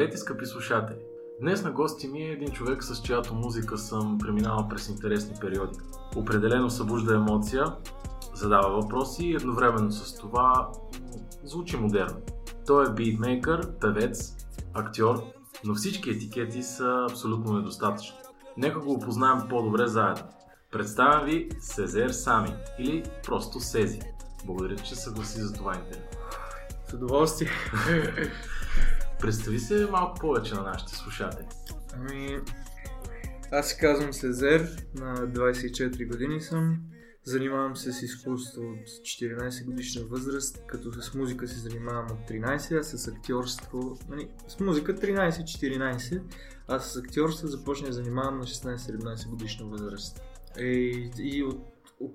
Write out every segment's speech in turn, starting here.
Здравейте, скъпи слушатели! Днес на гости ми е един човек, с чиято музика съм преминавал през интересни периоди. Определено събужда емоция, задава въпроси и едновременно с това звучи модерно. Той е битмейкър, певец, актьор, но всички етикети са абсолютно недостатъчни. Нека го опознаем по-добре заедно. Представям ви Сезер Сами или просто Сези. Благодаря, че съгласи за това интервю. С удоволствие. Представи се малко повече на нашите слушатели. Ами, аз се казвам Сезер, на 24 години съм. Занимавам се с изкуство от 14 годишна възраст, като с музика се занимавам от 13, а с актьорство, нали, с музика 13-14, а с актьорство започнах да занимавам на 16-17 годишна възраст. И, и от, от,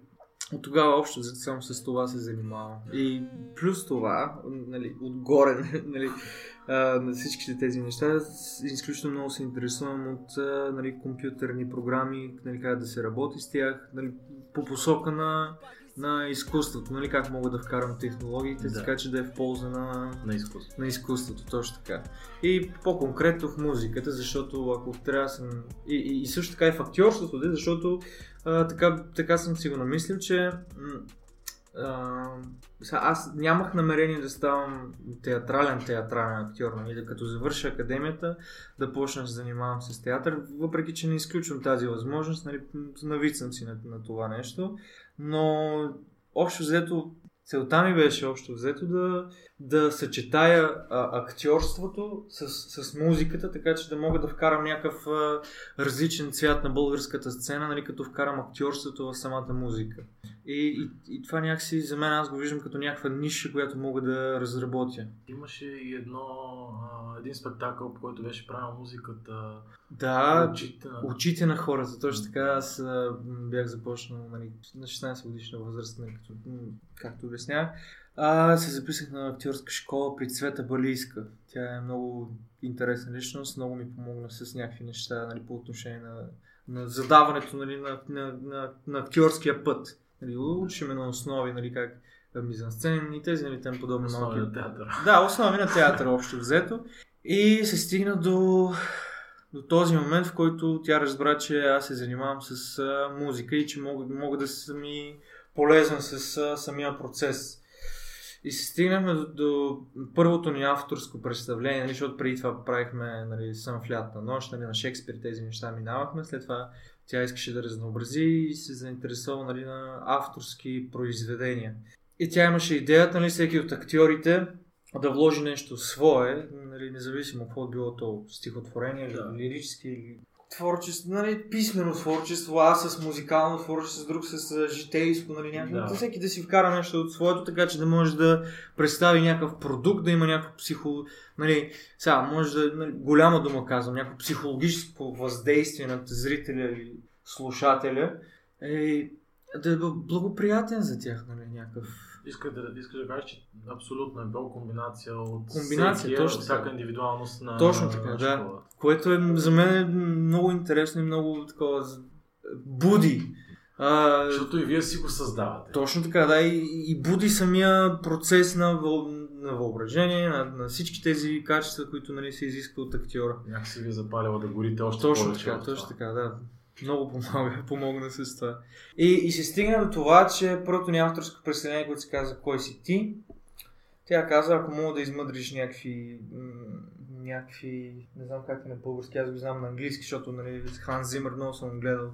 от тогава общо само с това се занимавам. И плюс това, нали, отгоре, нали, на всичките тези неща. Изключително много се интересувам от а, нали, компютърни програми, нали, как да се работи с тях, нали, по посока на, на изкуството, нали, как мога да вкарам технологиите, да. така че да е в полза на, на, изкуството. на изкуството, точно така. И по-конкретно в музиката, защото ако трябва съм... И, и, и също така и в актьорството, защото а, така, така съм си го намислил, че м- а, аз нямах намерение да ставам театрален театрален актьор, нали, да като завърша академията да почна да се занимавам с театър, въпреки че не изключвам тази възможност, нали, навицам си на, на това нещо, но общо взето целта ми беше общо взето да, да съчетая а, актьорството с, с музиката, така че да мога да вкарам някакъв а, различен цвят на българската сцена, нали, като вкарам актьорството в самата музика. И, и, и това някакси за мен аз го виждам като някаква ниша, която мога да разработя. Имаше и едно, а, един спектакъл, по който беше правил музиката. Да, очите на, очите на хората. Точно така аз а, бях започнал нали, на 16 годишна възраст, нали, като, както обяснявах. А, се записах на актьорска школа при Цвета Балийска. Тя е много интересна личност, много ми помогна с някакви неща нали, по отношение на, на задаването нали, на, на, на, на актьорския път. Нали, учиме на основи, нали, как мизансцен и тези нали, тем подобни Основи на театър. Да, основи на театър общо взето. И се стигна до, до този момент, в който тя разбра, че аз се занимавам с а, музика и че мога, мога да съм и полезен с а, самия процес. И се стигнахме до, до първото ни авторско представление, нали, защото преди това правихме нали, Сън в лятна нощ, нали, на Шекспир тези неща минавахме. След това тя искаше да разнообрази и се заинтересува нали, на авторски произведения. И тя имаше идеята, нали, всеки от актьорите да вложи нещо свое, нали, независимо какво било то стихотворение, да. лирически или творчество, нали, писмено творчество, аз с музикално творчество, друг с житейско, нали, някакво. Да. Всеки да си вкара нещо от своето, така че да може да представи някакъв продукт, да има някакво психо... Нали, сега, може да, нали, голяма дума казвам, някакво психологическо въздействие над зрителя или слушателя. Е, да е благоприятен за тях, нали, някакъв иска да, иска да кажеш, че абсолютно е бил комбинация от комбинация, всеки, точно всяка индивидуалност на Точно така, на да. Което е за мен е много интересно и много такова буди. А, Защото и вие си го създавате. Точно така, да, и, и буди самия процес на, на въображение, на, на всички тези качества, които нали, се изисква от актьора. Някак си ви е запалява да горите още точно повече. Така, точно така, да. Много помага, помогна с това. И, и се стигна до това, че първото ни авторско представление, което се каза Кой си ти, тя каза, ако мога да измъдриш някакви, някакви, не знам как е на български, аз го знам на английски, защото нали, Хан Зимър много съм гледал.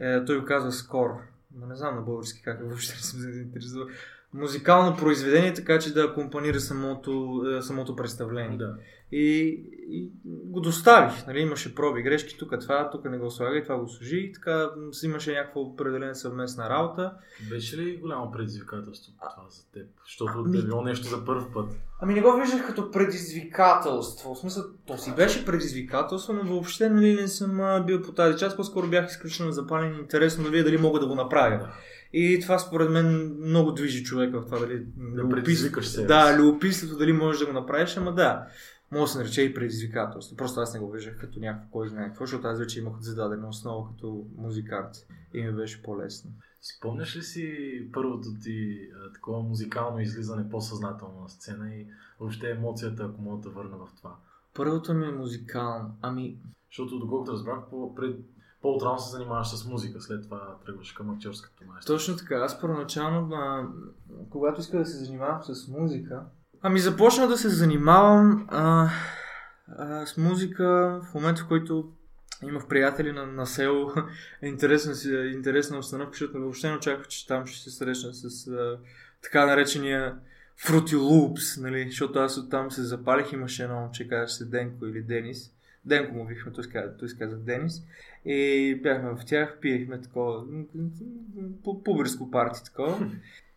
Е, той го казва скор. Но не знам на български как е, въобще не съм заинтересувал. Музикално произведение, така че да акомпанира самото, е, самото представление. Да. И, и го доставих. Нали, имаше проби, грешки, тук това, тук не го слагай, това го служи. И така м, имаше някаква определена съвместна работа. Беше ли голямо предизвикателство това за теб? Защото Ами- е било нещо за първ път. Ами не го виждах като предизвикателство. В смисъл, то си беше предизвикателство, но въобще нали, не съм бил по тази част. По-скоро бях изключително запален интересно нали, дали мога да го направя. Да. И това според мен много движи човека в това дали... любопит- предизвикаш себе Да, любопитството дали можеш да го направиш, ама да. Може да се нарече и предизвикателство. Просто аз не го виждах като някакво кой знае какво, защото аз вече имах зададена основа като музикант и ми беше по-лесно. Спомняш ли си първото ти а, такова музикално излизане по-съзнателно на сцена и въобще емоцията, ако мога да върна в това? Първото ми е музикално. Ами, Защото доколкото разбрах, пред, по-отрано се занимаваш с музика, след това тръгваш към актьорското майсторство. Точно така. Аз първоначално, а, когато исках да се занимавам с музика, ами започнах да се занимавам а, а, с музика в момента, в който имах приятели на, на село. интересна, интересна обстановка, защото въобще не очаквах, че там ще се срещна с а, така наречения Fruity Loops, нали? защото аз оттам се запалих, имаше едно момче, казваше се Денко или Денис. Денко му вихме, той каза, той каза Денис. И бяхме в тях, пиехме такова пу- пуберско парти такова.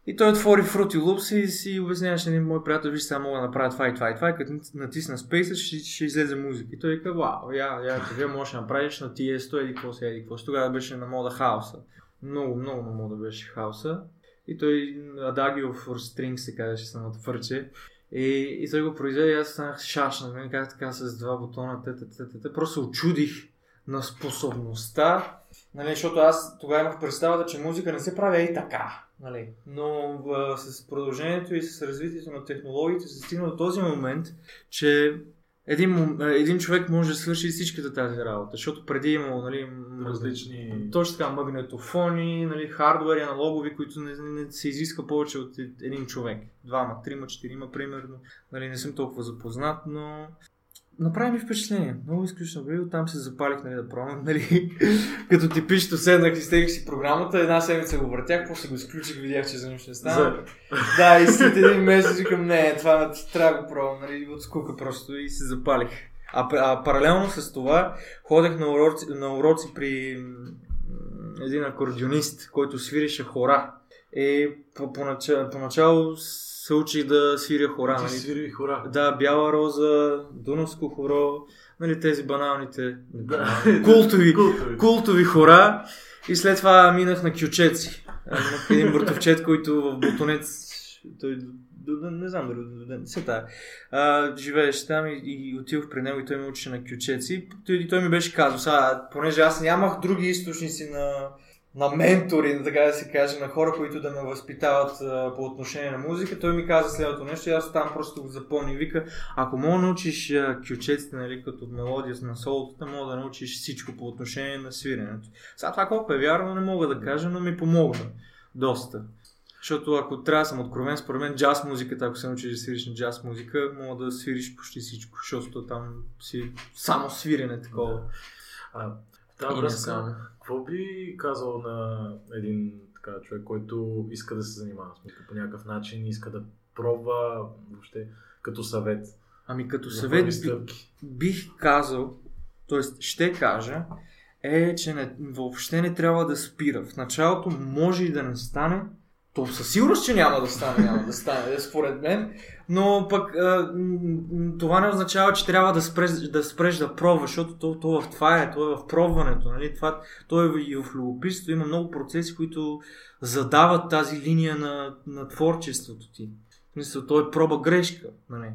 И той отвори Fruity Loops и си обясняваше на мой приятел, виж сега мога да направя това и това и това, и като натисна Space ще, ще излезе музика. И той вика, вау, я, я, вие можеш да направиш на Tiesto, еди какво се, еди какво си. Тогава беше на мода хаоса. Много, много на мода беше хаоса. И той Adagio for Strings се казваше самото фърче. И, и той го произведе и аз станах шашна, нали, как така с два бутона, те, те, те. Просто очудих на способността, нали, защото аз тогава имах представата, че музика не се прави и така. Нали. Но в, с продължението и с развитието на технологиите се стигна до този момент, че един, е, един човек може да свърши всичката тази работа, защото преди е имало нали, Различни... точно така, магнетофони, нали, хардвери, аналогови, които не, не, не се изиска повече от е- един човек. Двама, трима, четирима, примерно. Нали, не съм толкова запознат, но направи ми впечатление. Много изключително било. Там се запалих нали, да пробвам. Нали. Като типично седнах и стегах си програмата, една седмица го въртях, после го изключих, видях, че за нищо не стана. За... Да, и след един месец викам, не, това трябва да го пробвам, нали, от скука просто и се запалих. А, а паралелно с това ходех на уроци, на уроци при един акордеонист, който свирише хора. И по- поначало, поначало се учих да свиря хора. Ти Нали? свири хора. Да, Бяла роза, Дунавско хоро, нали, тези баналните, Да. култови, Култови. култови хора. И след това минах на кючеци. Имах един братовчет, който в Ботонец, той, не знам дали се тая, а, живееше там и, и отидох при него и той ме учеше на кючеци. Той, и той ми беше казал, сега, понеже аз нямах други източници на, на ментори, така да се каже, на хора, които да ме възпитават а, по отношение на музика, той ми каза следното нещо и аз там просто го запомних. Вика, ако мога да научиш а, кючеците, нали, като мелодия на солотата, мога да научиш всичко по отношение на свиренето. Сега това колко е вярно, не мога да кажа, но ми помогна. Доста. Защото ако трябва да съм откровен, според мен джаз музиката, ако се научиш да свириш на джаз музика, мога да свириш почти всичко, защото там си само свирене такова. А, в тази И не само. Какво би казал на един така, човек, който иска да се занимава с музика по някакъв начин, иска да пробва въобще като съвет? Ами като съвет би, бих казал, т.е. ще кажа, е, че не, въобще не трябва да спира. В началото може и да не стане, то със сигурност, че няма да стане, няма да стане, според мен, но пък това не означава, че трябва да спреш да, спреш да пробваш, защото то, то в това е, то е в пробването, нали? това, то е и в любопитството, има много процеси, които задават тази линия на, на творчеството ти. Смисъл, то е проба грешка, нали?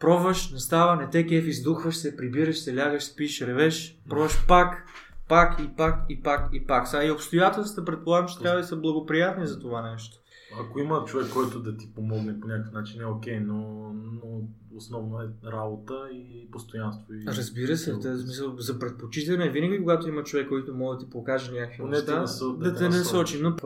Пробваш, не става, не те кеф, издухваш се, прибираш се, лягаш, спиш, ревеш, пробваш пак, пак и пак и пак и пак. Сега и обстоятелствата предполагам, че трябва да са благоприятни за това нещо. Ако има човек, който да ти помогне по някакъв начин, е окей, но, но основно е работа и постоянство. И... Разбира се, да, смисъл, за предпочитане винаги, когато има човек, който може да ти покаже някакви Поне неща, насо- да, да те те насочи. Но в,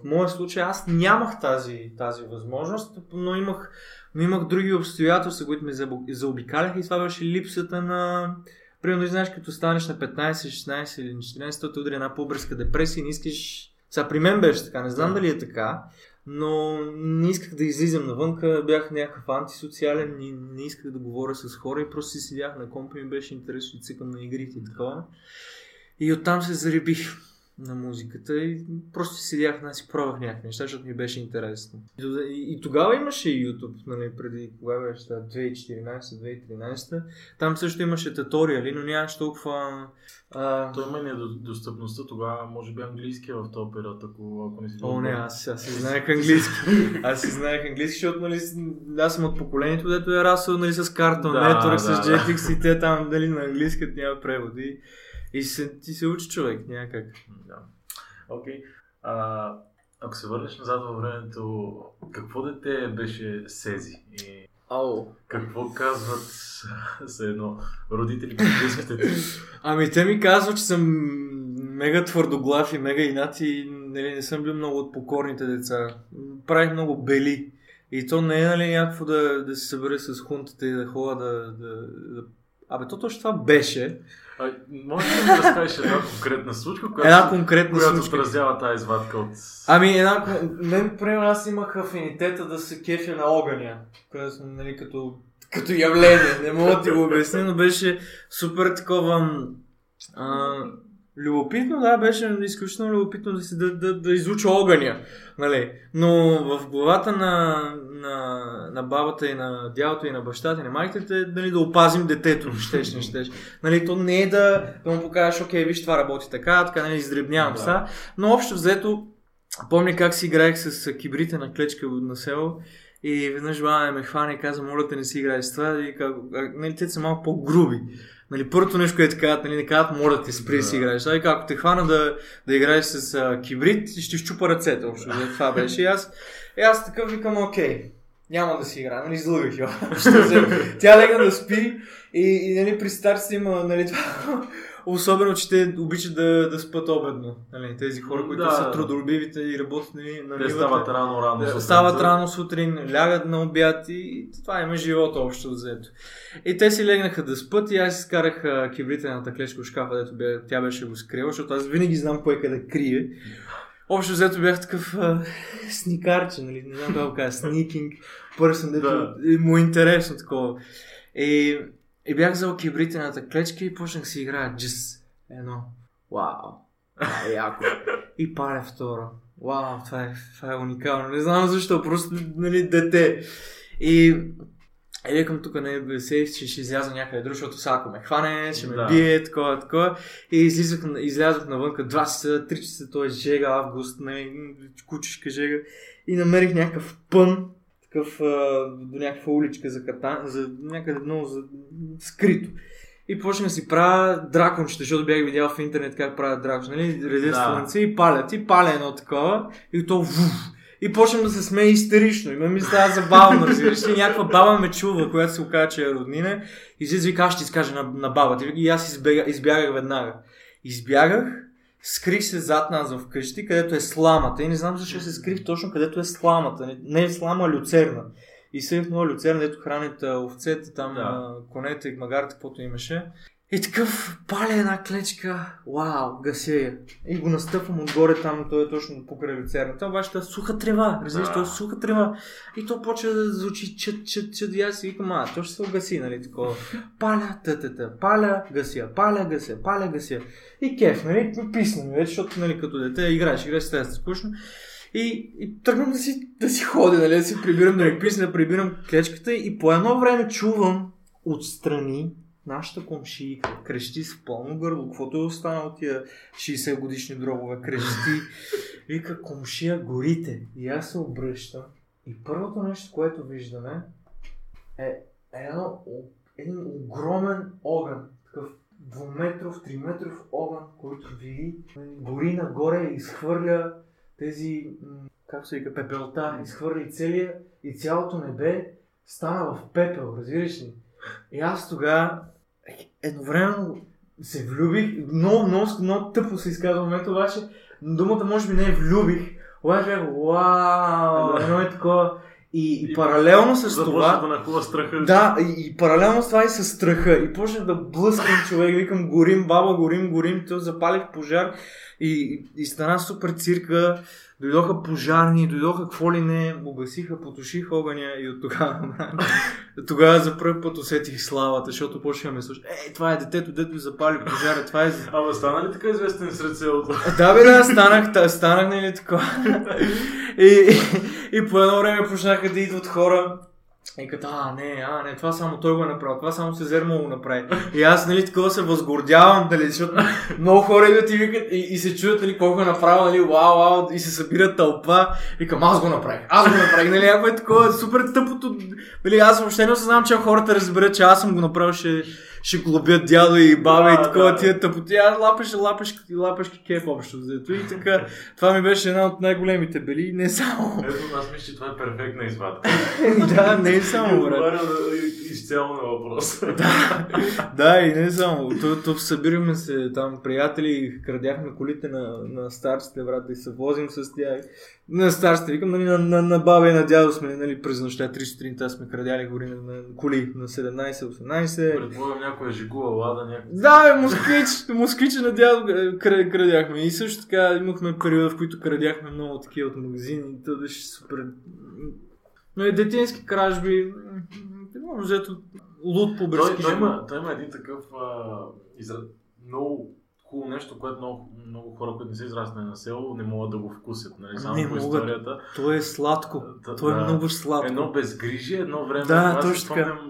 в моя случай аз нямах тази, тази възможност, но имах, но имах други обстоятелства, които ме заобикаляха и това беше липсата на... Примерно, знаеш, като станеш на 15, 16 или на 14, то те удари една по-бързка депресия и не искаш... Сега при мен беше така, не знам Да. дали е така, но не исках да излизам навънка, бях някакъв антисоциален, не, не исках да говоря с хора и просто си седях на компа и ми беше интересно и цикам на игрите и такова. И оттам се заребих на музиката и просто седях, на си пробвах някакви неща, защото ми беше интересно. И, и, тогава имаше и YouTube, нали, преди кога беше, това, 2014-2013. Там също имаше туториали, но нямаше толкова... А... Той има недостъпността тогава, може би английския в този период, ако, ако не си О, не, аз, аз си знаех английски. Аз си знаех английски, защото нали, аз съм от поколението, дето е расъл нали, с Cartoon Да, Network, да, с да. Jetix и те там нали, на английски няма преводи. И се, ти се учи човек, някак. Да. Окей. А, ако се върнеш назад във времето, какво дете беше Сези? И Ау. какво казват се едно родителите и близките ти? Ами те ми казват, че съм мега твърдоглав и мега инат и нали, не съм бил много от покорните деца. Правих много бели. И то не е нали, някакво да, да се събере с хунтата и да ходя да, да, да... Абе, то точно това беше. А, може ли да разкажеш една конкретна случка, която, Една конкретна която случка. отразява тази извадка от... Ами, една, мен, примерно, аз имах афинитета да се кефя на огъня, съм, нали, като, като явление, не мога да ти го обясня, но беше супер такова а, любопитно, да, беше изключително любопитно да, си, да, да, да изуча огъня, нали, но в главата на, на, на бабата и на дядото и на бащата и на майките е, нали, да опазим детето, щеш, не щеш. Нали, то не е да, да му покажеш, окей, виж това работи така, така, нали, издребнявам Да. са, но общо взето Помня как си играех с кибрите на клечка на село и веднъж баба ме хвана и каза, моля те не си играеш с това. И как, нали, те са малко по-груби. Нали, първото нещо, което казват, нали, не казват, моля те спри да си Да. играеш. И ако те хвана да, да играеш с а, кибрит, ще щупа ръцете. Общо, това беше. И аз, и аз такъв викам, окей, няма да си играя, нали, излъгах я. Тя легна да спи и, и нали, при старците има, нали, това, Особено, че те обичат да, да спят обедно. Нали, тези хора, които Да. са трудолюбивите и работят нали, на Те нивата. стават рано-рано. Да, сутринта. стават рано сутрин, лягат на обяд и това има живота общо взето. И те си легнаха да спят и аз си скарах а, кибритената клечка в шкафа, дето бе, тя беше го скрила, защото аз винаги знам кое къде крие. Общо взето бях такъв а, сникарче, нали, не знам как го кажа, сникинг пърсън, дето Да. и му е интересно такова. И, и бях взел кибритената клечка и почнах си играя джис. Едно. Вау. Това е яко. И паля второ. Вау, това е, това е уникално. Не знам защо, просто, нали, дете. И и викам тук, не се, че ще изляза някъде друг, защото сега ако ме хване, ще ме Да. бие, такова, такова. И излизах, на- излязох навънка 2 часа, 3 часа, т.е. жега, август, нали, кучешка жега. И намерих някакъв пън, такъв до някаква уличка за катан, за някъде много за, скрито. И почнах да си правя дракончета, защото бях видял в интернет как правят дракончета, нали? Редят Да. слънце и палят. И паля едно такова. И то вуф. И почвам да се смея истерично. И ме ми става забавно, разбираш ли? Някаква баба ме чува, която се оказа, че е роднина. И излиза и вика, аз ще изкажа на, на бабата. И аз избега, избягах веднага. Избягах, скрих се зад нас в къщи, където е сламата. И не знам защо се скрих точно където е сламата. Не, е слама, а люцерна. И седнах много люцерна, дето хранят а, овцете, там Да. конете, магарите, каквото имаше. И такъв паля една клечка, вау, гася я. И го настъпвам отгоре там, той е точно покрай люцерната. Обаче това е суха трева, разбираш, това е суха трева. И то почва да звучи чът, чът, чът, и аз си викам, а, то ще се огаси, нали, такова. Паля, та, та, та, паля, гася, паля, гася, паля, гася. И кеф, нали, писна ми вече, защото, нали, като дете играеш, играеш, става скучно. И, и тръгвам да си, да си ходя, нали, да си прибирам, да ми писне, да прибирам клечката и по едно време чувам отстрани нашата комшийка крещи с пълно гърло, каквото е останало тия 60 годишни дробове, крещи. Вика, комшия, горите. И аз се обръщам. И първото нещо, което виждаме е едно, един огромен огън. Такъв двуметров, триметров огън, който вили, гори нагоре и изхвърля тези как се вика, пепелта, изхвърли целия и цялото небе стана в пепел, разбираш ли? И аз тогава едновременно се влюбих, много, много, много тъпо се изказва в момента, обаче думата може би не е влюбих, обаче бях, вау, едно е такова. И, и, паралелно с това... да нахува страха. Да, и, и паралелно с това и с страха. И почнах да блъскам човек, викам горим, баба, горим, горим, то запалих пожар и, и, и стана супер цирка. Дойдоха пожарни, дойдоха какво ли не, угасиха, потушиха огъня и от тогава, тогава за първ път усетих славата, защото почнаха ме слушат. Ей, това е детето, дето запали пожара, това е... Ама стана ли така известен сред селото? Да, бе, да, станах, та, станах, нали, така. и, и, и по едно време почнаха да идват хора, и като, а, не, а, не, това само той го е направил, това само Сезермо го направи. И аз, нали, такова се възгордявам, дали, защото много хора идват и викат и, и се чуят, нали, колко е направил, нали, вау, вау, и се събира тълпа. И към, аз го направих, аз го направих, нали, ако е такова супер тъпото, нали, аз въобще не осъзнавам, че хората разберат, че аз съм го направил, ще, ще глобят дядо и баба и такова, да. тия тъпоти. Аз лапеш, лапеш, лапеш кеф общо взето. И така, това ми беше една от най-големите бели, не само. Ето, аз мисля, че това е перфектна извадка. да, не е само, брат. изцяло на въпрос. да, да, и не само. Тук събираме се там приятели, крадяхме колите на, на старците, брат, и се возим с тях. На старците, викам, нали, на, на, на баба и на дядо сме, нали, през нощта, 3 сутринта сме крадяли гори на, на коли на 17-18. Предполагам някой е жигува лада, някой. Да, бе, москвич, москвич на дядо е, крадяхме. И също така имахме периода, в които крадяхме много такива от магазини. То беше супер. Но и детински кражби, може взето луд по той, той, има, той има един такъв а, израз, много хубаво нещо, което много, много хора, които не са израснали на село, не могат да го вкусят. Нали? Само не по историята. То е сладко. Да, То е да, много сладко. Едно безгрижие, едно време. Да, аз точно така.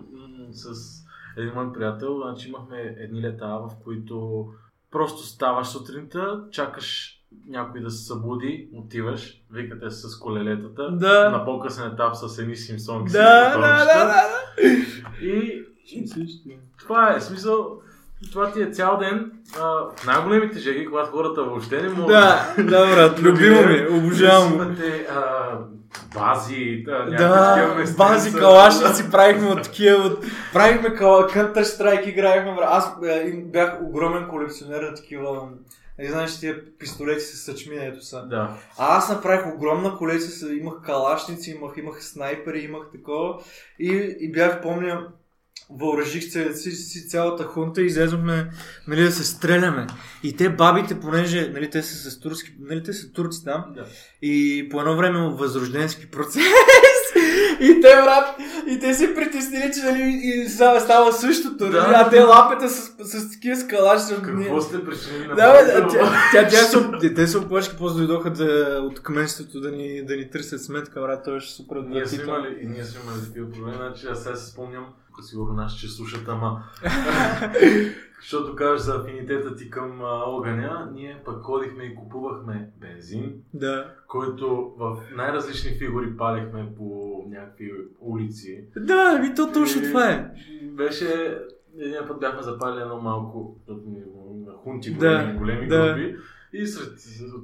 С един мой приятел, значи имахме едни лета, в които просто ставаш сутринта, чакаш някой да се събуди, отиваш, викате с колелетата, да. на по-късен етап с едни симсонги. Да, да, да, да, да. И, и това е смисъл, това ти е цял ден. А, най-големите жеги, когато хората въобще не могат. Да, да, брат, любимо ми, обожавам. Имате а, бази, да, бази, калашници правихме от такива. От... Правихме Counter Strike, играехме. Аз бях огромен колекционер на такива не знаеш, тия пистолети с съчминето са. Да. А аз направих огромна колекция, имах калашници, имах, имах снайпери, имах такова. И, и бях, помня, въоръжих си, си цялата хунта и излезохме нали, да се стреляме. И те бабите, понеже нали, те са с турски, нали, те са турци там, да. и по едно време възрожденски процес и те, брат, и те се притеснили, че нали, и става същото. Да, нали? а те лапета с, с, с такива скалаши. Какво сте причинили на да, бе, тя, тя, тя, се, те се оплашки, после дойдоха да, от кменството да ни, да ни търсят сметка, брат, това беше супер Ние сме имали, и ние сме имали такива проблеми, значи аз сега се спомням, сигурно нас ще слушат, ама защото кажеш за афинитета ти към а, огъня, ние пък ходихме и купувахме бензин, да. който в най-различни фигури палихме по някакви улици. Да, ми то точно и, това е. Беше, един път бяхме запалили едно малко, хунти да, големи, големи да. групи. И сред,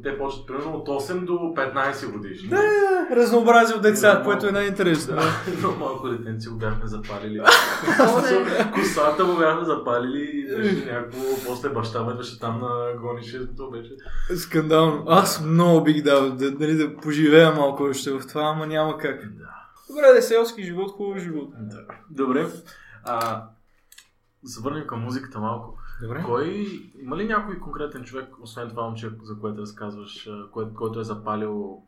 те почват примерно от 8 до 15 годишни. Да, разнообразие от деца, но, което е най-интересно. Да, но малко детенци го бяхме запалили. Косата му бяхме запалили и беше някакво, после баща ме беше там на гонише, то беше... Скандално. Аз много бих дал да, нали, да поживея малко още в това, ама няма как. Да. Добре, да е селски живот, хубав живот. Да. Добре. А, да се върнем към музиката малко. Добре. Кой, има ли някой конкретен човек, освен това момче, за което разказваш, кой, който е запалил,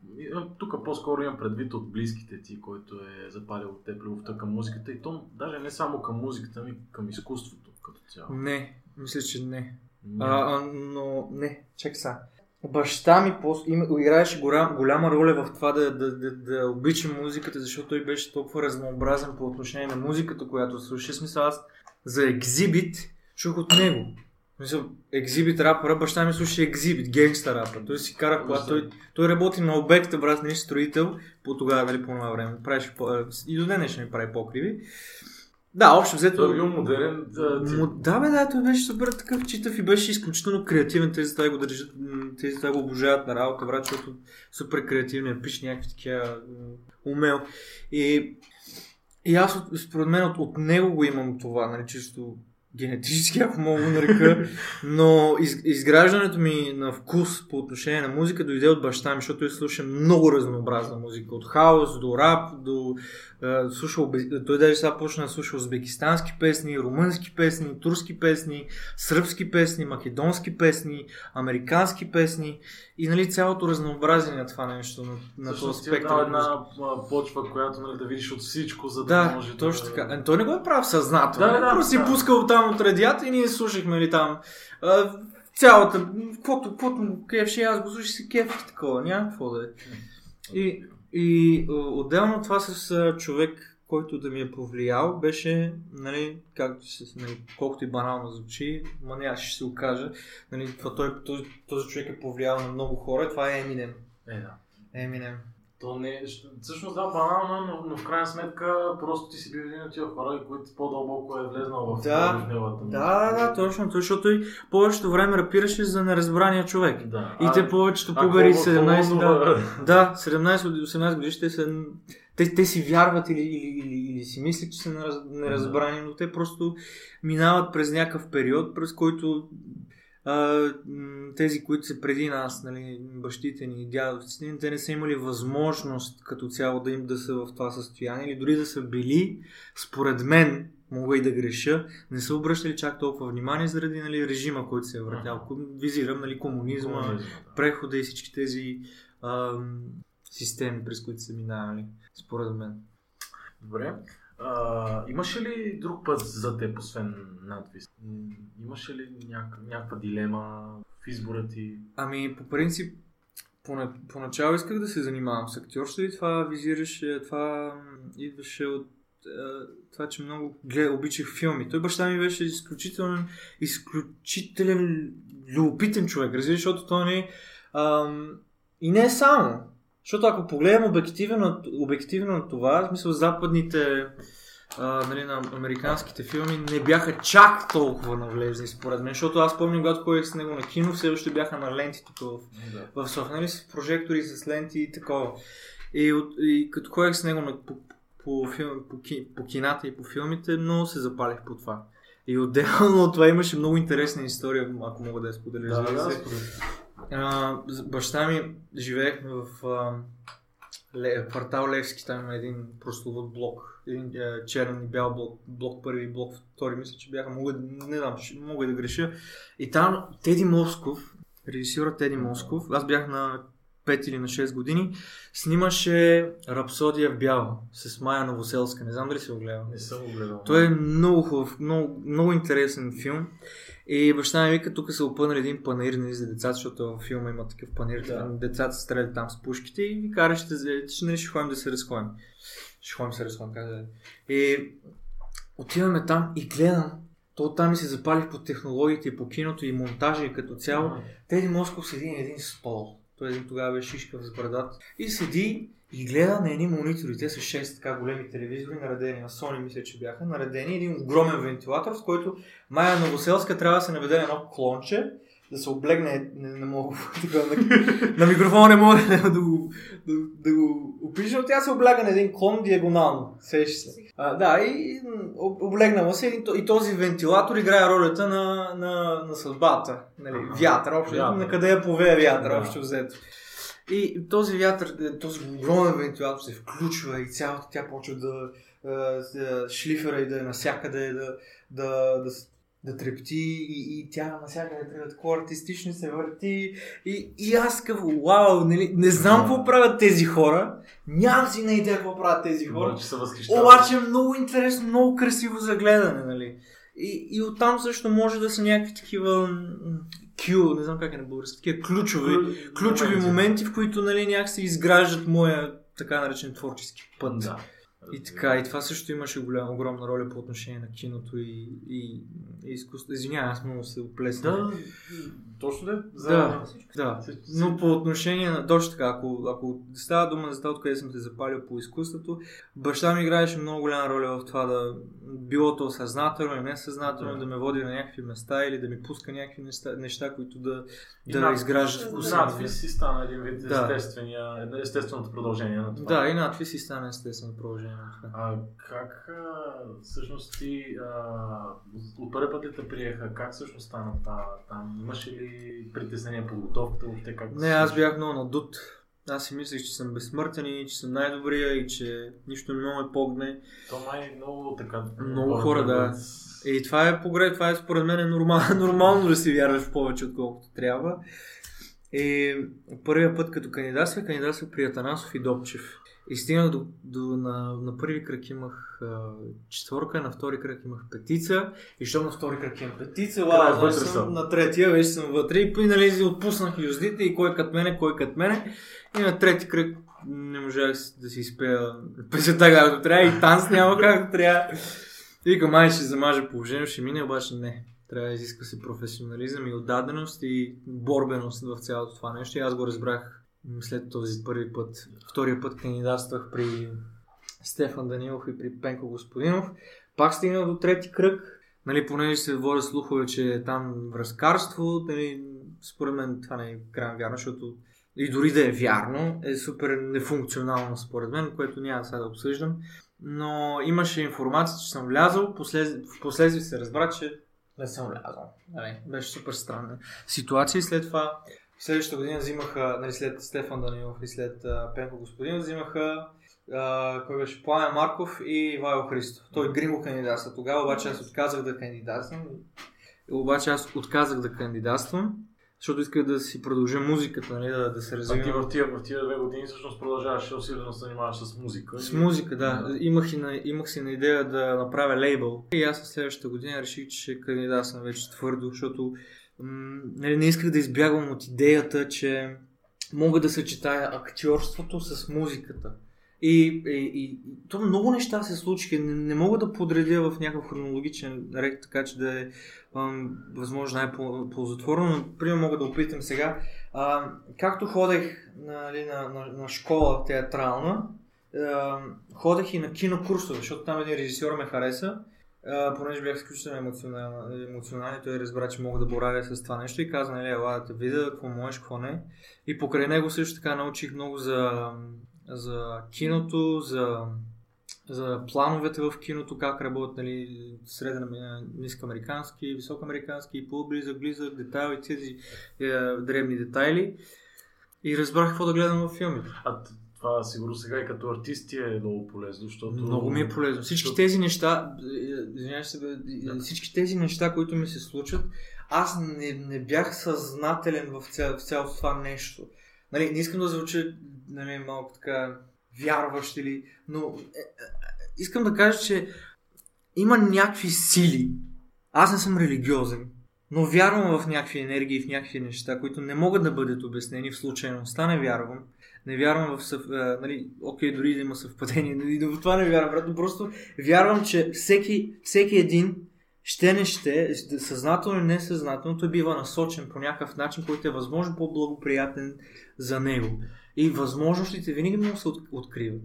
тук по-скоро имам предвид от близките ти, който е запалил от теб любовта към музиката и то даже не само към музиката, ми към изкуството като цяло? Не, мисля, че не. не. А, но не, чак са. Баща ми играеше голям, голяма роля в това да, да, да, да обича музиката, защото той беше толкова разнообразен по отношение на музиката, която слуша. Смисъл аз за екзибит чух от него. Мисля, екзибит рапъра, баща ми слуша екзибит, генгста рапър. Той си кара кола, той, той работи на обекта, брат, нали, строител, по тогава, нали, по това време. Правиш, и до ден ще ми прави покриви. Да, общо взето. Той е бил модерен. Да, ти- да, бе, да, той беше супер такъв читав и беше изключително креативен. Тези това го държат, тези това го обожават на работа, брат, защото супер креативен, пише някакви такива умел. И, и аз, според мен, от, от него го имам това, нали, чисто генетически, ако мога го нарека, но из, изграждането ми на вкус по отношение на музика дойде от баща ми, защото той слуша много разнообразна музика, от хаос до рап, до е, слуша, обе- той даже сега почна да слуша узбекистански песни, румънски песни, турски песни, сръбски песни, македонски песни, американски песни и нали цялото разнообразие на това нещо, на, на този е спектър. музика. една почва, която нали, да видиш от всичко, за да, Да, може точно да... така. Е, Той не го е правил съзнателно. Да, да, да, Просто си да. пускал там от радиата и ние слушахме нали, там. А, цялата, каквото, каквото му кефше, аз го слушах си кеф такова, няма какво да е. И, и отделно това с човек, който да ми е повлиял, беше, нали, както се, нали, колкото и банално звучи, ма не, аз ще се окажа, нали, това, той, този, този човек е повлиял на много хора, това е Eminem. Е, да. Eminem. То не е... Всъщност да, банално, но, но в крайна сметка просто ти си бил един от тия хора, които по-дълбоко е влезнал в Да. музика. Да, да, да, точно, защото той повечето време рапираше за неразбрания човек. Да. И те повечето а какво- 17, какво- да, да, 17 от 18 години те са те, те си вярват или, или, или, или си мислят, че са неразбрани, но те просто минават през някакъв период, през който а, тези, които са преди нас, нали, бащите ни, дядовците ни, те не са имали възможност като цяло да им да са в това състояние или дори да са били, според мен, мога и да греша, не са обръщали чак толкова внимание заради нали, режима, който се е въртял. Визирам нали, комунизма, Комунизма, да. прехода и всички тези ам, системи, през които са минавали, според мен. Добре. А, имаше ли друг път за теб, освен надвис? Имаше ли няк... някаква дилема в избора ти? Ами, по принцип, пона- поначало исках да се занимавам с актьорство и това визираше, това идваше от е, това, че много глед, обичах филми. Той баща ми беше изключителен, изключителен любопитен човек, разбираш, защото той не ам, и не е само. Защото ако погледнем обективно, обективно на това, в смисъл западните а, нали, на американските филми не бяха чак толкова навлезли според мен, защото аз помня, когато ходих с него на кино, все още бяха на ленти тук в Да. в София, нали, с прожектори, с ленти и такова. И, от, и като ходех с него на, по, по, филм, по, ки, по кината и по филмите, много се запалих по това. И отделно от това имаше много интересна история, ако мога да я споделя. Да, да. А, баща ми живеехме в а, Ле, квартал Левски, там има един прословут блок, един а, черен и бял блок, блок първи и блок втори, мисля, че бяха, мога, не знам, ще- мога да греша. И там Теди Москов, режисьорът Теди Москов, аз бях на 5 или на 6 години, снимаше Рапсодия в бяло с Майя Новоселска. Не знам дали си го гледал. Не съм го гледал. Той е много хубав, много, много интересен филм. И баща ми вика, тук са опънали един панер нали, за децата, защото във филма има такъв панер. Да. Децата се стрелят там с пушките и ви кара, ще, ще, нали, ще ходим да се разходим. Ще ходим да се разходим, е. И отиваме там и гледам. То там ми се запалих по технологиите по киното и монтажа и като цяло. Теди Москов седи на един стол. Той един тогава беше шишкав с брадат. И седи и гледа на едни монитори. Те са 6 така големи телевизори, наредени на Sony, мисля, че бяха. Наредени един огромен вентилатор, с който Майя Новоселска трябва да се наведе на едно клонче, да се облегне, не, не мога, така, на, на микрофона не мога да, да, го, да, да го опиша, но тя се обляга на един клон диагонално. Сеш се. А, да, и облегнала се и, то- и този вентилатор играе ролята на, на, на съдбата. Нали, вятър, общо, на къде я повее вятър, общо взето. И този вятър, е, този огромен вентилатор се включва и цялата тя почва да, е, да шлифера и да е насякъде, да, да, да, да трепти и, и тя насякъде трябва такова артистично се върти. И, и аз като вау, нали, не знам какво правят тези хора, нямам си на идея какво правят тези хора, Обаче се обаче е много интересно, много красиво за гледане, нали. И, и оттам също може да са някакви такива Q, не знам как е на български, такива ключови, ключови моменти, в които нали, някак се изграждат моя така наречен творчески път. Да. И така, и това също имаше голяма, огромна роля по отношение на киното и, и, и изкуството. Извинявай, аз много се оплесна. Да, точно да. За... Да, да. Но по отношение на... Точно така, ако, ако става дума за това, откъде съм се запалил по изкуството, баща ми играеше много голяма роля в това да било то съзнателно или несъзнателно, да. да ме води на някакви места или да ми пуска някакви неща, неща които да, да над, изграждат вкуса. Надвис си стана един вид да. естественото продължение на това. Да, и надвис си стана естественото продължение. А как а, всъщност ти а, от първи път ли те приеха? Как всъщност стана това? Там имаше ли притеснение подготовката? Въобще как Не, аз бях много надут. Аз си мислех, че съм безсмъртен и че съм най-добрия и че нищо не ме погне. То май много така. Много хора, да. И това е погреб, това е според мен е нормално, нормално да си вярваш повече, отколкото трябва. И първия път като кандидатствах, кандидатствах при Атанасов и Добчев. И стигнах до, до на, на първи кръг имах а, четворка, на втори кръг имах петица. И що на втори кръг имах петица, ла, съм, на третия вече съм вътре. И нали, отпуснах юздите и кой кът мене, кой кът мене. И на трети кръг не можах да си изпея песента както трябва и танц няма както трябва. И Вика, май ще замажа положението, ще мине, обаче не. Трябва да изиска се професионализъм и отдаденост и борбеност в цялото това нещо. И аз го разбрах след този първи път. Втория път кандидатствах при Стефан Данилов и при Пенко Господинов. Пак стигнал до трети кръг. Нали, понеже се води слухове, че е там връзкарство, нали, според мен това не е крайно вярно, защото и дори да е вярно, е супер нефункционално според мен, което няма сега да обсъждам. Но имаше информация, че съм влязал, в последствие се разбра, че не съм влязал. Нали, беше супер странна ситуация. След това следващата година взимаха, нали, след Стефан Данилов и след uh, Пенко Господин, взимаха uh, кой беше Пламен Марков и Вайло Христов. Той гримо кандидатства. Тогава обаче аз отказах да кандидатствам. Обаче аз отказах да кандидатствам защото исках да си продължа музиката, нали, да, да се развива. А ти в тия, в тия две години всъщност продължаваш усилено да се занимаваш с музика. С музика, да. Имах, и на, имах си на идея да направя лейбъл. И аз следващата година реших, че кандидат вече твърдо, защото нали, не исках да избягвам от идеята, че мога да съчетая актьорството с музиката. И, и, и то много неща се случиха. Не, не мога да подредя в някакъв хронологичен ред, така че да е възможно най-ползотворно, но примерно мога да опитам сега. А, както ходех нали, на, на, на школа театрална, а, ходех и на кинокурсове, защото там един режисьор ме хареса. Понеже бях изключително емоционален, емоционален, той разбра, че мога да боравя с това нещо и каза, нали, ела да видя, какво можеш, какво не. И покрай него също така научих много за за киното, за, за плановете в киното, как работят нали, среден, нискоамерикански, високоамерикански, по-близък, близък, детайл и тези е, древни детайли. И разбрах какво да гледам във филмите. А това сигурно сега и като артист е много полезно, защото... Много ми е полезно. Всички тези неща, извинявай се, да. всички тези неща, които ми се случват, аз не, не бях съзнателен в, цял, в цялото това нещо. Нали, не искам да звуча нали, малко така вярващ или... Но е, е, искам да кажа, че има някакви сили. Аз не съм религиозен, но вярвам в някакви енергии, в някакви неща, които не могат да бъдат обяснени в случайността, не вярвам. Не вярвам в съв... Е, нали, окей, дори да има съвпадение, нали, в това не вярвам, брат, но просто вярвам, че всеки, всеки един ще не ще, съзнателно или несъзнателно, той бива насочен по някакъв начин, който е възможно по-благоприятен за него. И възможностите винаги много се откриват.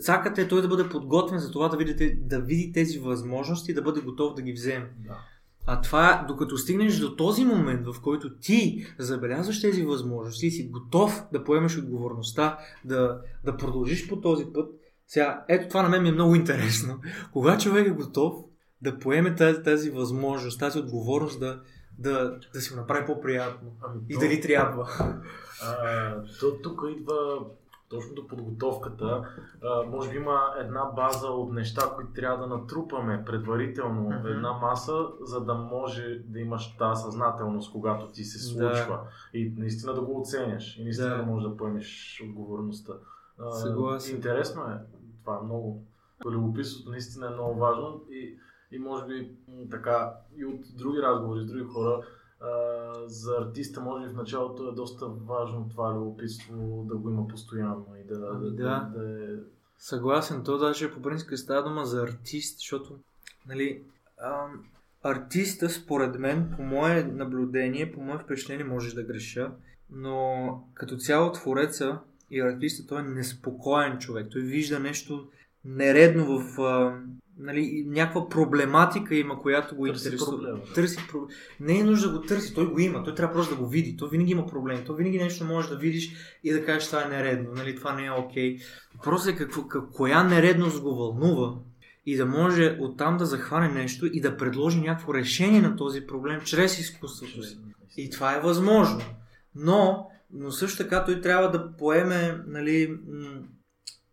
Цаката е той да бъде подготвен за това да, видите, да види тези възможности и да бъде готов да ги вземе. Да. А това, докато стигнеш до този момент, в който ти забелязваш тези възможности и си готов да поемеш отговорността, да, да продължиш по този път, сега, ето това на мен ми е много интересно. Кога човек е готов да поеме тази, тази възможност, тази отговорност да, да, да си го направи по-приятно. Ами, и то... дали трябва. А, то, тук идва точно до подготовката. А, може би има една база от неща, които трябва да натрупаме предварително mm-hmm. една маса, за да може да имаш тази съзнателност, когато ти се случва. Да. И наистина да го оценяш. И наистина да, да можеш да поемеш отговорността. Съгласен. Интересно е. Това е много. Любопитството наистина е много важно. И и може би така и от други разговори с други хора, а, за артиста може би в началото е доста важно това любопитство да го има постоянно и да, да, да. да, да е Съгласен, то даже по принцип става дума за артист, защото нали, ам, артиста според мен, по мое наблюдение, по мое впечатление, можеш да греша, но като цяло твореца и артиста той е неспокоен човек. Той вижда нещо нередно в нали, някаква проблематика има, която го Търси интересува. проблема. Търси про... Не е нужда да го търси, той го има. Той трябва просто да го види. Той винаги има проблеми. Той винаги нещо можеш да видиш и да кажеш, това е нередно. Нали, това не е окей. Въпросът е какво, как, коя нередност го вълнува и да може оттам да захване нещо и да предложи някакво решение на този проблем чрез изкуството си. И това е възможно. Но, но също така той трябва да поеме, нали,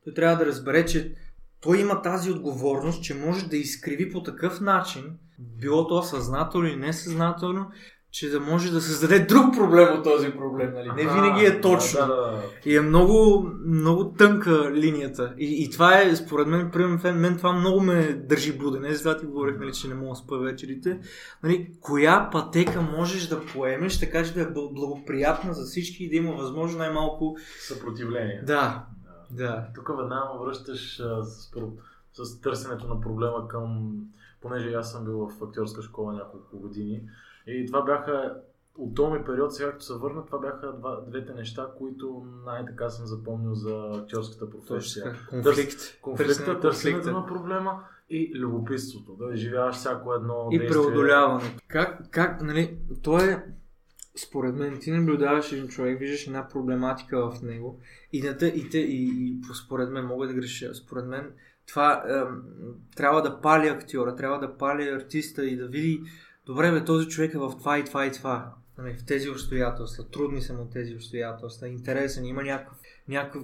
той трябва да разбере, че той има тази отговорност, че може да изкриви по такъв начин, било то съзнателно или несъзнателно, че да може да създаде друг проблем от този проблем. Нали? Не винаги е точно. Да, да, да. И е много, много тънка линията. И, и това е, според мен, примерно, мен, мен това много ме държи буден. Е, затова ти говорих, нали, че не мога да спа вечерите. Нали, коя пътека можеш да поемеш, така че да е бл- благоприятна за всички и да има възможно най-малко... Съпротивление. Да, Да. Тук веднага ме връщаш а, с, с търсенето на проблема към... Понеже аз съм бил в актьорска школа няколко години. И това бяха... От този ми период, сега като се върна, това бяха два, двете неща, които най-така съм запомнил за актьорската професия. Конфликт. Конфликта, търсенето на проблема и любопитството. Да изживяваш всяко едно И действие. преодоляване. Как, как, нали, то е, според мен, ти наблюдаваш един човек, виждаш една проблематика в него и, на те, и, те, и, и според мен, мога да греша, според мен, това ем, трябва да пали актьора, трябва да пали артиста и да види, добре бе, този човек е в това и това и това, нали, в тези обстоятелства, трудни са му тези обстоятелства, интересен, има някакъв,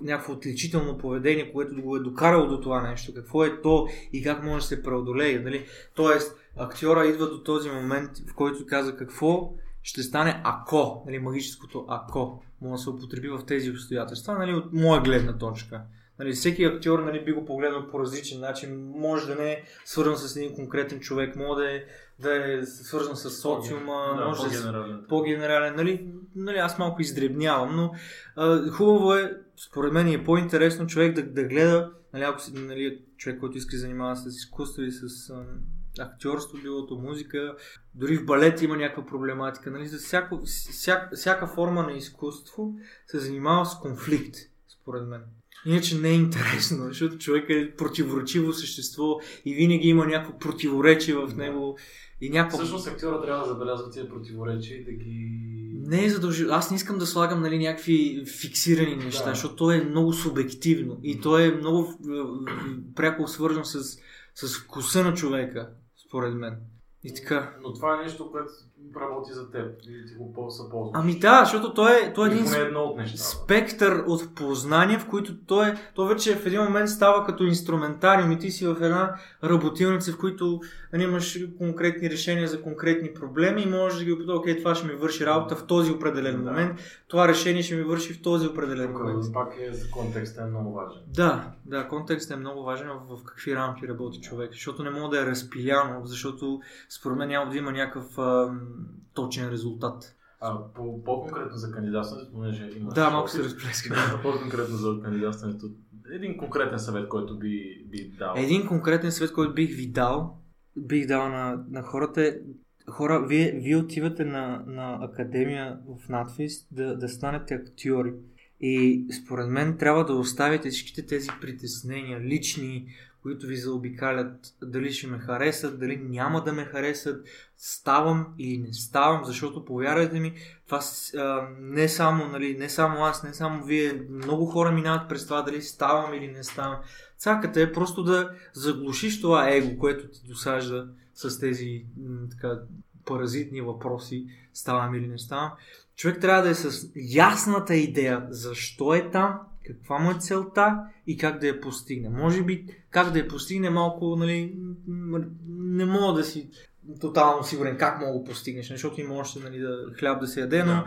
някакво отличително поведение, което го е докарало до това нещо, какво е то и как може да се преодолее, нали? Тоест, актьора идва до този момент, в който каза какво ще стане ако, нали, магическото ако, може да се употреби в тези обстоятелства, нали, от моя гледна точка. Нали, всеки актьор нали, би го погледнал по различен начин. Може да не е свързан с един конкретен човек, може да е, да е свързан с социума, Да, може да е по-генерален. Нали, нали, аз малко издребнявам, но а, хубаво е, според мен е по-интересно човек да, да гледа, нали, ако си нали, човек, който иска да занимава с изкуство и с актьорство, билото музика, дори в балет има някаква проблематика. Нали, за всяко, всяка, всяка форма на изкуство се занимава с конфликт, според мен. Иначе не е интересно, защото човек е противоречиво същество и винаги има някакво противоречие в него и някаква Всъщност актьора трябва да забелязва тези противоречия и да ги... не е задължително. Аз не искам да слагам нали, някакви фиксирани неща, Да. защото то е много субективно и то е много е, е, пряко свързано с, с вкуса на човека, според мен. И така. Но това е нещо, което работи за теб и ти го по- съползваш. Ами да, защото то е, то е един поне едно от нещата. спектър от познания, в които той, е, то вече в един момент става като инструментариум и ти си в една работилница, в които нали, имаш конкретни решения за конкретни проблеми и можеш да ги опиташ, окей, това ще ми върши работа в този определен Да. момент, това решение ще ми върши в този определен момент. Тук пак е за контекста е много важен. Да, да, контекстът е много важен в, какви рамки работи човек, защото не мога да е разпиляно, защото според мен няма да има някакъв точен резултат. А по, по-конкретно за кандидатстването, понеже имаш... Да, малко се опит, разплеска. да, по-конкретно за кандидатстването. Един конкретен съвет, който би, би дал. Един конкретен съвет, който бих ви дал, бих дал на, на хората е, хора, вие, вие отивате на, на академия в надфис да, да станете актьори. И според мен трябва да оставите всичките тези притеснения, лични, които ви заобикалят, дали ще ме харесат, дали няма да ме харесат, ставам или не ставам, защото повярвайте ми, това а, не само, нали, не само аз, не само вие, много хора минават през това дали ставам или не ставам. Цаката е просто да заглушиш това его, което ти досажда с тези м, така, паразитни въпроси, ставам или не ставам. Човек трябва да е с ясната идея защо е там, каква му е целта и как да я постигне. Може би как да я постигне малко, нали, не мога да си тотално сигурен как мога да постигнеш, защото има още нали, да, хляб да се яде, но, Да.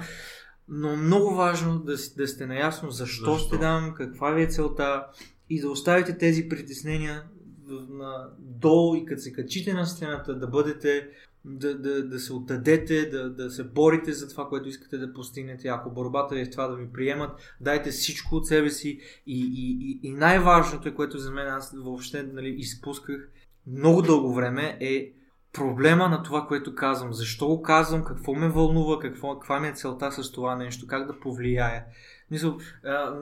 но много важно да, да сте наясно защо, Защо? сте там, каква ви е целта и да оставите тези притеснения в- на долу и като се качите на стената да бъдете да, да, да се отдадете, да, да се борите за това, което искате да постигнете. Ако борбата е в това да ви приемат, дайте всичко от себе си. И, и, и, най-важното е, което за мен аз въобще нали, изпусках много дълго време, е проблема на това, което казвам. Защо го казвам, какво ме вълнува, какво, каква ми е целта с това нещо, как да повлияе. Мисъл, а,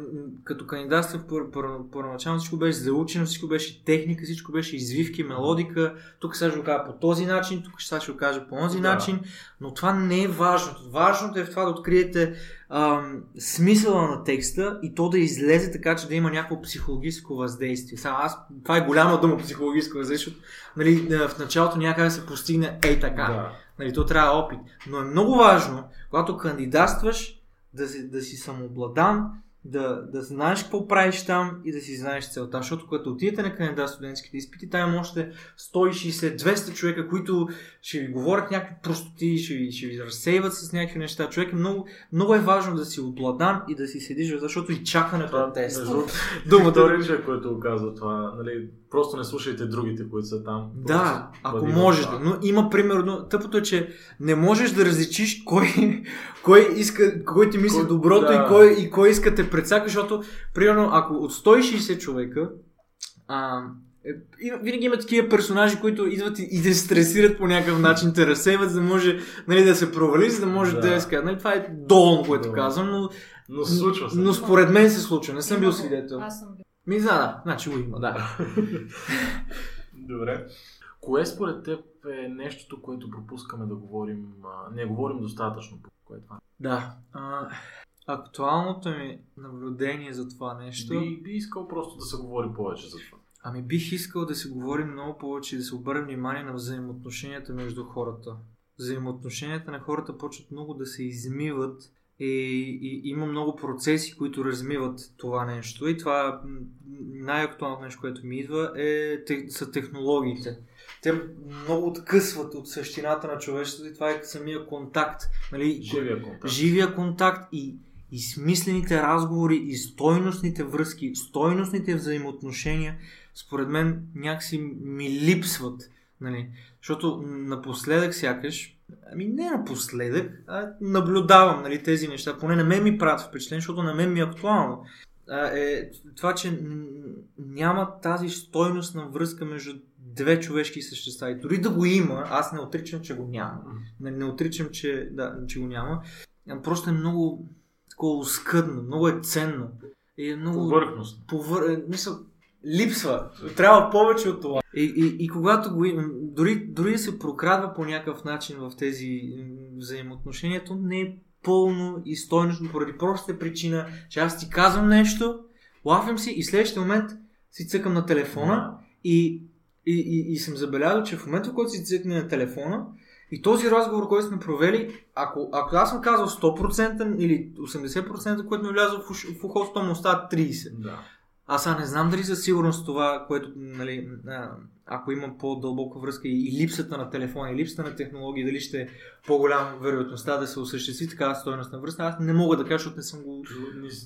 като кандидатствах пър, пър, първоначално всичко беше заучено, всичко беше техника, всичко беше извивки, мелодика. Тук сега ще го кажа по този начин, тук ще ще го кажа по този да. начин, но това не е важното. Важното е в това да откриете ам, смисъла на текста и то да излезе така, че да има някакво психологическо въздействие. Сега аз, това е голяма дума психологическо въздействие, защото нали, в началото някак се постигне ей така. Да. Нали, то трябва опит. Но е много важно, когато кандидатстваш, да си, да си самообладан, да, да знаеш какво правиш там и да си знаеш целта. Защото когато отидете на кандидат студентските изпити, там има още 160-200 човека, които ще ви говорят някакви простоти, ще ви, ще ви разсейват с някакви неща. Човек е много, много е важно да си обладан и да си седиш, защото и чакането е тест. Думата е, което казва това. Нали, просто не слушайте другите, които са там. Да, ако можеш да. Но има примерно, тъпото е, че не можеш да различиш кой, кой, иска, кой ти мисли кой, доброто да. и, кой, и кой иска те предсака, защото примерно ако от 160 човека а, е, винаги има такива персонажи, които идват и, и да стресират по някакъв начин, те разсейват, за да може нали, да се провали, за да може да, да иска. Нали, това е долно, което да. казвам, но, но, случва се. но според мен се случва. Не съм бил свидетел. Аз съм бил. Ми, да, да, значи го има, да. Добре. Кое според теб е нещото, което пропускаме да говорим, не говорим достатъчно по кое е това? Да. А, актуалното ми наблюдение за това нещо... Би, би искал просто да се говори повече за това. Ами бих искал да се говори много повече и да се обърне внимание на взаимоотношенията между хората. Взаимоотношенията на хората почват много да се измиват и, и има много процеси, които размиват това нещо. И това най-актуалното нещо, което ми идва е, те, са технологиите. Те много откъсват от същината на човечеството и това е самия контакт. Нали? Живия контакт. Живия контакт и, и смислените разговори и стойностните връзки, стойностните взаимоотношения, според мен някакси ми липсват. Нали? Защото напоследък сякаш Ами не напоследък, а наблюдавам нали, тези неща. Поне на мен ми правят впечатление, защото на мен ми е актуално. А, е това, че няма тази стойностна връзка между две човешки същества. И дори да го има, аз не отричам, че го няма. Не, не отричам, че, да, че го няма. Просто е много такова скъдно, много е ценно. И е много... Повърхност. Повър... Е, мисъл, липсва. Трябва повече от това. И, и, и когато го има, дори, дори да се прокрадва по някакъв начин в тези взаимоотношения, то не е пълно и стойностно поради простата причина, че аз ти казвам нещо, лафям си и следващия момент си цъкам на телефона и, и, и, и съм забелязал, че в момента, в който си цъкне на телефона и този разговор, който сме провели, ако, ако аз съм казал 100% или 80%, което ми е влязло в ухото, то му остава 30%. Да. Аз сега не знам дали за сигурност това, което, нали, ако има по-дълбока връзка и, липсата на телефона, и липсата на технологии, дали ще е по-голяма вероятността да се осъществи такава стоеност на връзка, аз не мога да кажа, защото не съм го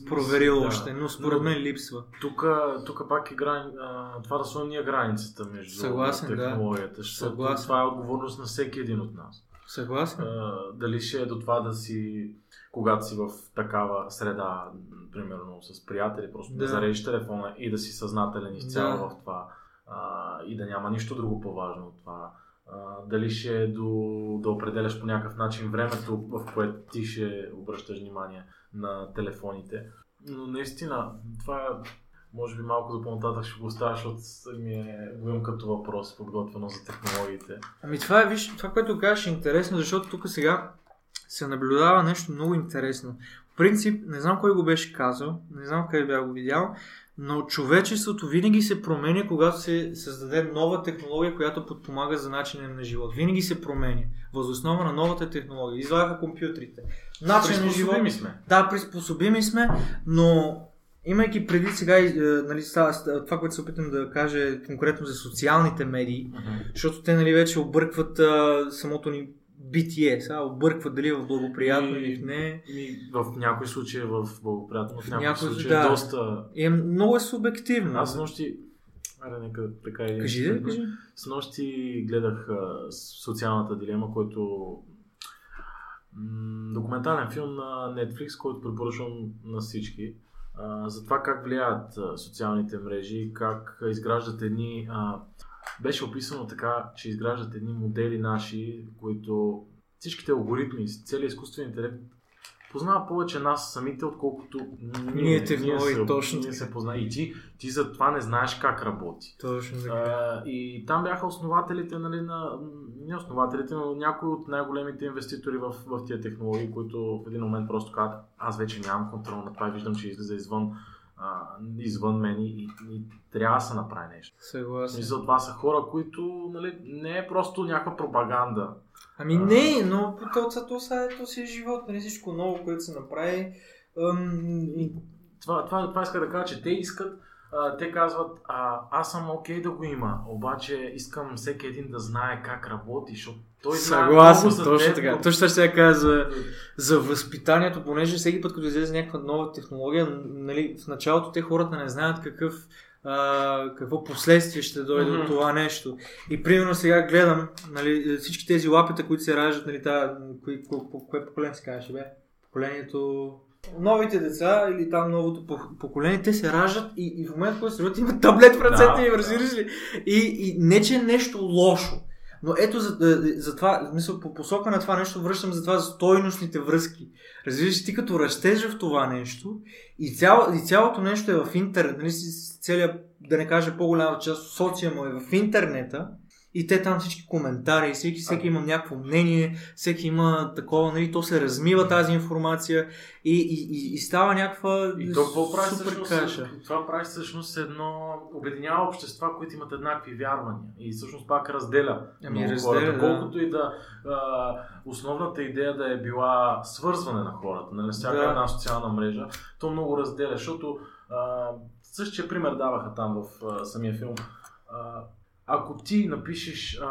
проверил да. още, но според мен липсва. Тук пак е грани... това да сложим ние границата между Съгласен, технологията. Да. Съгласен. Това е отговорност на всеки един от нас. Съгласен. А, дали ще е до това да си когато си в такава среда, примерно с приятели, просто да, да зарежеш телефона и да си съзнателен изцяло да. в това а, и да няма нищо друго по-важно от това. А, дали ще е до, да определяш по някакъв начин времето, в което ти ще обръщаш внимание на телефоните. Но наистина, това е, може би малко за по-нататък ще го оставя, защото ми е гоем като въпрос, подготвено за технологиите. Ами това е, виж, това, което кажеш е интересно, защото тук сега се наблюдава нещо много интересно. В принцип, не знам кой го беше казал, не знам къде бях го видял, но човечеството винаги се променя, когато се създаде нова технология, която подпомага за начина на живот. Винаги се променя. Възоснова на новата технология. Излагаха компютрите. Начин на живот. сме. Да, приспособими сме, но имайки преди сега е, нали, това, което се опитам да кажа конкретно за социалните медии, uh-huh. защото те нали, вече объркват а, самото ни битие. Сега обърква дали е в благоприятно или в не. И в някои случаи е в благоприятно, в някои, някои случаи да. е доста... Е, много е субективно. Аз нощи Аре, нека така и... Кажи, да, кажи. С нощи гледах а, социалната дилема, който м- документален филм на Netflix, който препоръчвам на всички. А, за това как влияят а, социалните мрежи, как изграждат едни... А, беше описано така, че изграждат едни модели наши, които всичките алгоритми, целият изкуствен интелект познава повече нас самите, отколкото ние, Ние технологии, се, точно ние се позна... И ти, ти за това не знаеш как работи. Точно така. А, и там бяха основателите, нали, на, не основателите, но някои от най-големите инвеститори в, в тия технологии, които в един момент просто казват, аз вече нямам контрол на това и виждам, че излиза извън, а, извън мен и, и, и трябва да се направи нещо. Съгласен. смисъл, това са хора, които нали, не е просто някаква пропаганда. Ами не, но то, то, то, са- то си е живот, нали всичко ново, което се направи. Ам, и, Това, това, това иска да кажа, че те искат, а, те казват, а, аз съм окей да го има, обаче искам всеки един да знае как работи, защото той Съгласен, много точно теб, така. но- Точно ще я кажа за, за възпитанието, понеже всеки път, като излезе някаква нова технология, нали, в началото те хората не знаят какъв, а, какво последствие ще дойде Мгм. от това нещо. И примерно сега гледам нали, всички тези лапета, които се раждат, нали, та, кои, ко, ко, кое поколение се казваше, бе? Поколението... Новите деца или там новото поколение, те се раждат и, и в момента, в който се родят, имат таблет в ръцете Да, им, разбираш ли? И, и не, че е нещо лошо, но ето за, за, за това, смисъл, по посока на това нещо връщам за това за стойностните връзки. Разбираш, ти като растеш в това нещо и, цяло, и цялото нещо е в интернет, нали, целият, да не кажа по-голямата част социума е в интернета и те там всички коментари, всеки, всеки има някакво мнение, всеки има такова, нали, то се размива тази информация и, и, и, и става някаква И то какво прави супер всъщност? каша. Това прави всъщност едно, обединява общества, които имат еднакви вярвания и всъщност пак разделя Ами, разделя, хората. да. Колкото и да а, основната идея да е била свързване на хората, нали, всяка Да. една социална мрежа, то много разделя, защото а, същия пример даваха там в а, самия филм. А, ако ти напишеш а,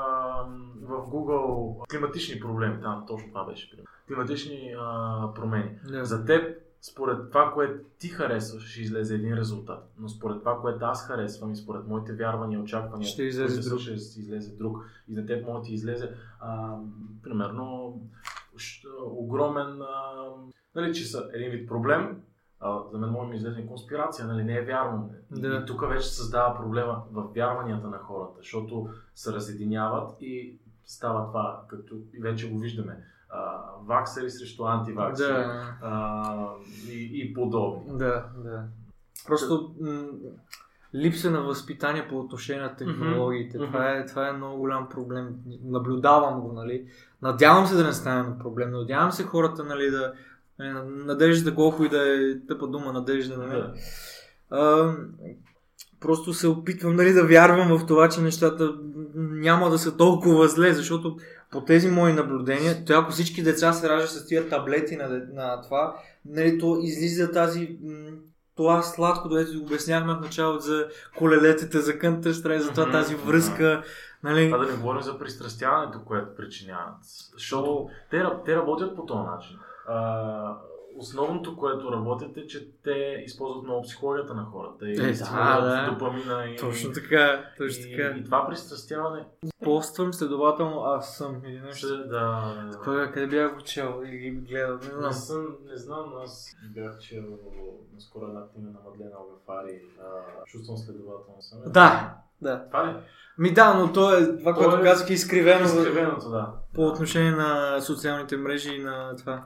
в Google климатични проблеми, там точно това беше пример. Климатични а, промени. Да. За теб, според това, което ти харесваш, ще излезе един резултат. Но според това, което аз харесвам и според моите вярвания, очаквания, Ще излезе друг. ще излезе друг. И за теб може да ти излезе, а, примерно, огромен, а, нали, че са един вид проблем, а, за мен може ми излезе конспирация, нали, не е вярно. Да. и тук вече създава проблема в вярванията на хората, защото се разединяват и става това, както и вече го виждаме. А, ваксери срещу антиваксери Да. а, и, и подобни. Да, да. Просто м- липса на възпитание по отношение на технологиите. Мгм. Това, е, това е много голям проблем. Наблюдавам го, нали. Надявам се да не стане проблем. Надявам се хората, нали, да... нали, Надежда, колко и да е тъпа дума, надежда, нали. Да. А, просто се опитвам нали, да вярвам в това, че нещата няма да са толкова зле, защото по тези мои наблюдения, то ако всички деца се раждат с тия таблети на, на това, нали, то излиза тази това сладко, дето го обяснявахме в началото за колелетите, за Counter Strike, за това тази връзка. Нали, А да не говорим за пристрастяването, което причиняват. Защото те, те работят по този начин. А, основното, което работят е, че те използват много психологията на хората. И Е, да, да. допамина. И, точно така, точно и, така. и това пристрастяване Поствам, следователно аз съм или нещо. ще да... Кога, къде бях го чел и ги гледал, не знам. съм, не знам, аз бях чел наскоро една книга на Мадлена Огафари. Чувствам следователно съм. Да, да. Това ли? Ми да, но то е това, То което е казах, изкривено Изкривеното, да. по отношение на социалните мрежи и на това.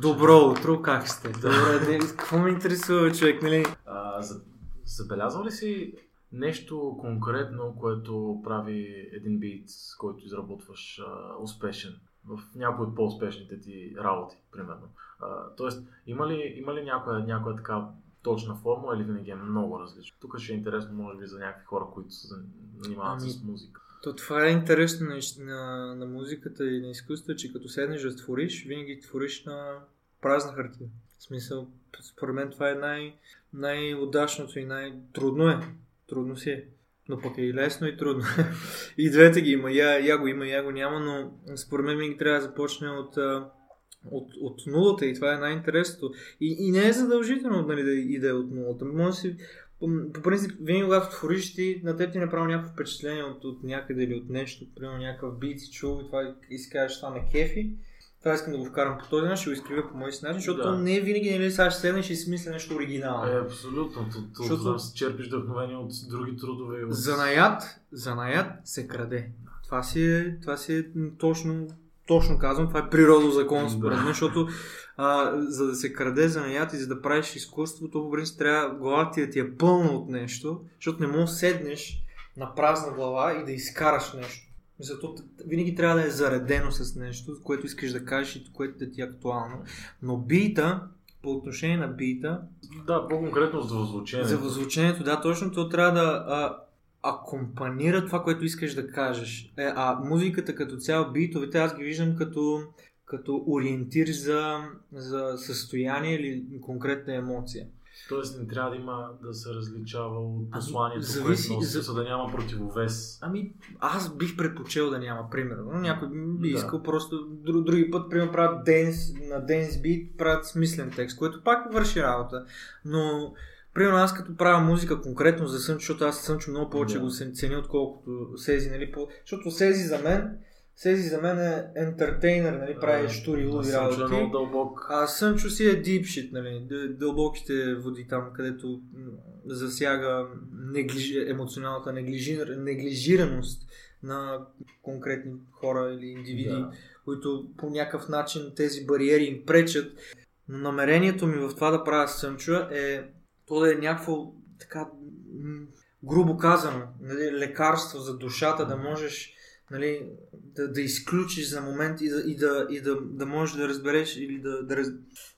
Добро утро, как сте? Добре, ден. Какво ме интересува, човек, нали? А, за, забелязал ли си нещо конкретно, което прави един бит, който изработваш а, успешен в някои от по-успешните ти работи, примерно? А, тоест, има ли, има ли някоя, някоя така точна формула или винаги е много различно? Тук ще е интересно, може би, за някакви хора, които се занимават Ами, с музика. То това е интересно на, на, на музиката и на изкуството, че като седнеш да твориш, винаги твориш на празна хартия. В смисъл, според мен това е най- най-удачното и най-трудно е. Трудно си е. Но пък е и лесно и трудно. и двете ги има. Я, я го има, я го няма, но според мен винаги трябва да започне от, от, от нулата и това е най-интересното. И, и не е задължително нали, да и да е от нулата. Може да си По принцип, винаги когато твориш ти, на теб ти направи някакво впечатление от, от някъде или от нещо, примерно някакъв бит си чул и това и си кажеш, това ме кефи. Това искам да го вкарам по този начин, ще го изкривя по мой си начин, защото Да. не е винаги, нали, сега ще седнеш и си мисля нещо оригинално. Е, абсолютно. То, то, Защото- си черпиш вдъхновение от други трудове. От... Занаят, занаят се краде. Това си е, това си е точно, точно казвам, това е природозакон според мен, защото а, за да се краде занаят и за да правиш изкуство, то по принцип трябва главата ти да ти е пълна от нещо, защото не можеш да седнеш на празна глава и да изкараш нещо. Мисля, то т- винаги трябва да е заредено с нещо, което искаш да кажеш и което да ти е актуално. Но бита, по отношение на бита, Да, по-конкретно за звучение. за възвучението, да, точно, то трябва да а, акомпанира това, което искаш да кажеш. Е, а музиката като цяло, битовете, аз ги виждам като, като ориентир за, за състояние или конкретна емоция. Тоест не трябва да има да се различава от посланието, зависи- което носи, за- да няма противовес. Ами, аз бих предпочел да няма, примерно. Някой би Да. искал просто друг, други път, примерно, правят денс, на денс бит, правят смислен текст, което пак върши работа. Но, примерно, аз като правя музика конкретно за Сънчо, защото аз Сънчо много повече Да. го се- ценя, отколкото Сези, нали? Защото Сези за мен, Сези за мен е ентертейнер, нали? Прави штури, луди е работи. много дълбок. А Сънчо си е deep shit, нали? Дълбоките води там, където засяга неглижи, емоционалната неглижир, неглижираност на конкретни хора или индивиди, Да. които по някакъв начин тези бариери им пречат. Но намерението ми в това да правя Сънчо е то да е някакво така грубо казано, нали, лекарство за душата, да можеш нали, да, да изключиш за момент и, да, и, да, и да, да можеш да разбереш или да, да, раз,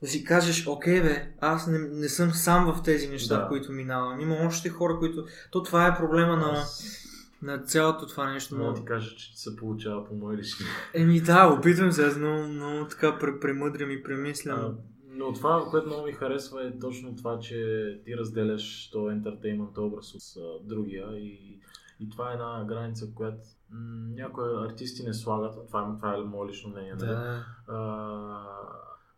да си кажеш, окей бе, аз не, не съм сам в тези неща, Да. които минавам. Има още хора, които... То това е проблема на, на цялото това нещо. Мога Но... да ти кажа, че се получава по мои лични. Еми да, опитвам се, аз много, много така пре- премъдрям и премислям. А, Но това, което много ми харесва е точно това, че ти разделяш този ентертеймент образ от а, другия и, и това е една граница, която някои артисти не слагат. Това, е- това е мое лично мнение. нали? да. А,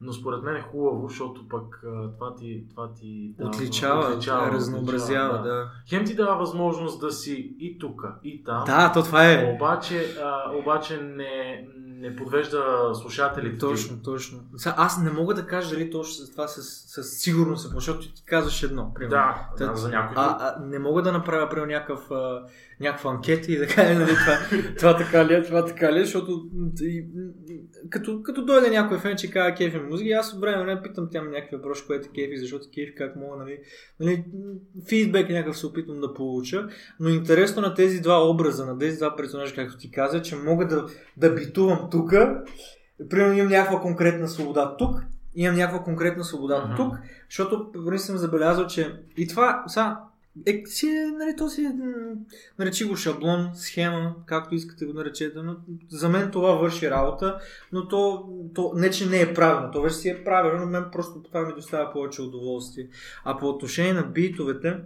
но според мен е хубаво, защото пък това ти, това ти дава- Отличава, разнообразява, да. Хем ти дава възможност да си и тук, и там. Да, то това е. Обаче, а, обаче не, не подвежда слушателите. ти. Точно, точно. Сега, аз не мога да кажа дали точно това със, със сигурност е, защото ти казваш едно. Примерно. Да, Та- да, за някой. А, а, не мога да направя примерно някакъв, а, някаква анкета и да кажа, нали, това, това така ли е, това така ли е, защото и, като, като дойде някой фен, че казва кефи музика, и аз от време време питам тя някакви въпроси, което е кефи, защото кефи как мога, нали, нали, фидбек някакъв се опитвам да получа, но интересно на тези два образа, на тези два персонажа, както ти каза, че мога да, да битувам тук, примерно имам някаква конкретна свобода тук, имам някаква конкретна свобода Мгм. тук, защото преди съм забелязал, че и това, сега, е, си е, нали, то си наречи го шаблон, схема, както искате го наречете, но за мен това върши работа, но то, то не, че не е правилно, то вече си е правилно, но мен просто това ми доставя повече удоволствие. А по отношение на битовете,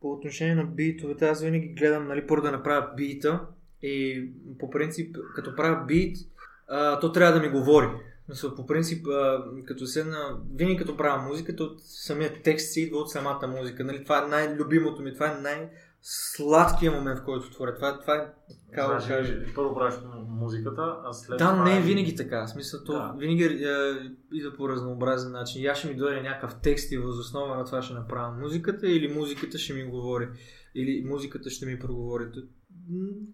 по отношение на битовете, аз винаги гледам, нали, първо да направя бита и по принцип, като правя бит, а, то трябва да ми говори. Мисля, по принцип, като седна, винаги като правя музиката, от самия текст си идва от самата музика. Нали, това е най-любимото ми, това е най-сладкият момент, в който творя. Това, това е, как да Значи, кажа. Първо правиш музиката, а след Да, това... не е винаги така. В смисъл, то Да. винаги е, идва по разнообразен начин. Аз ще ми дойде някакъв текст и възоснова на това ще направя музиката или музиката ще ми говори. Или музиката ще ми проговори.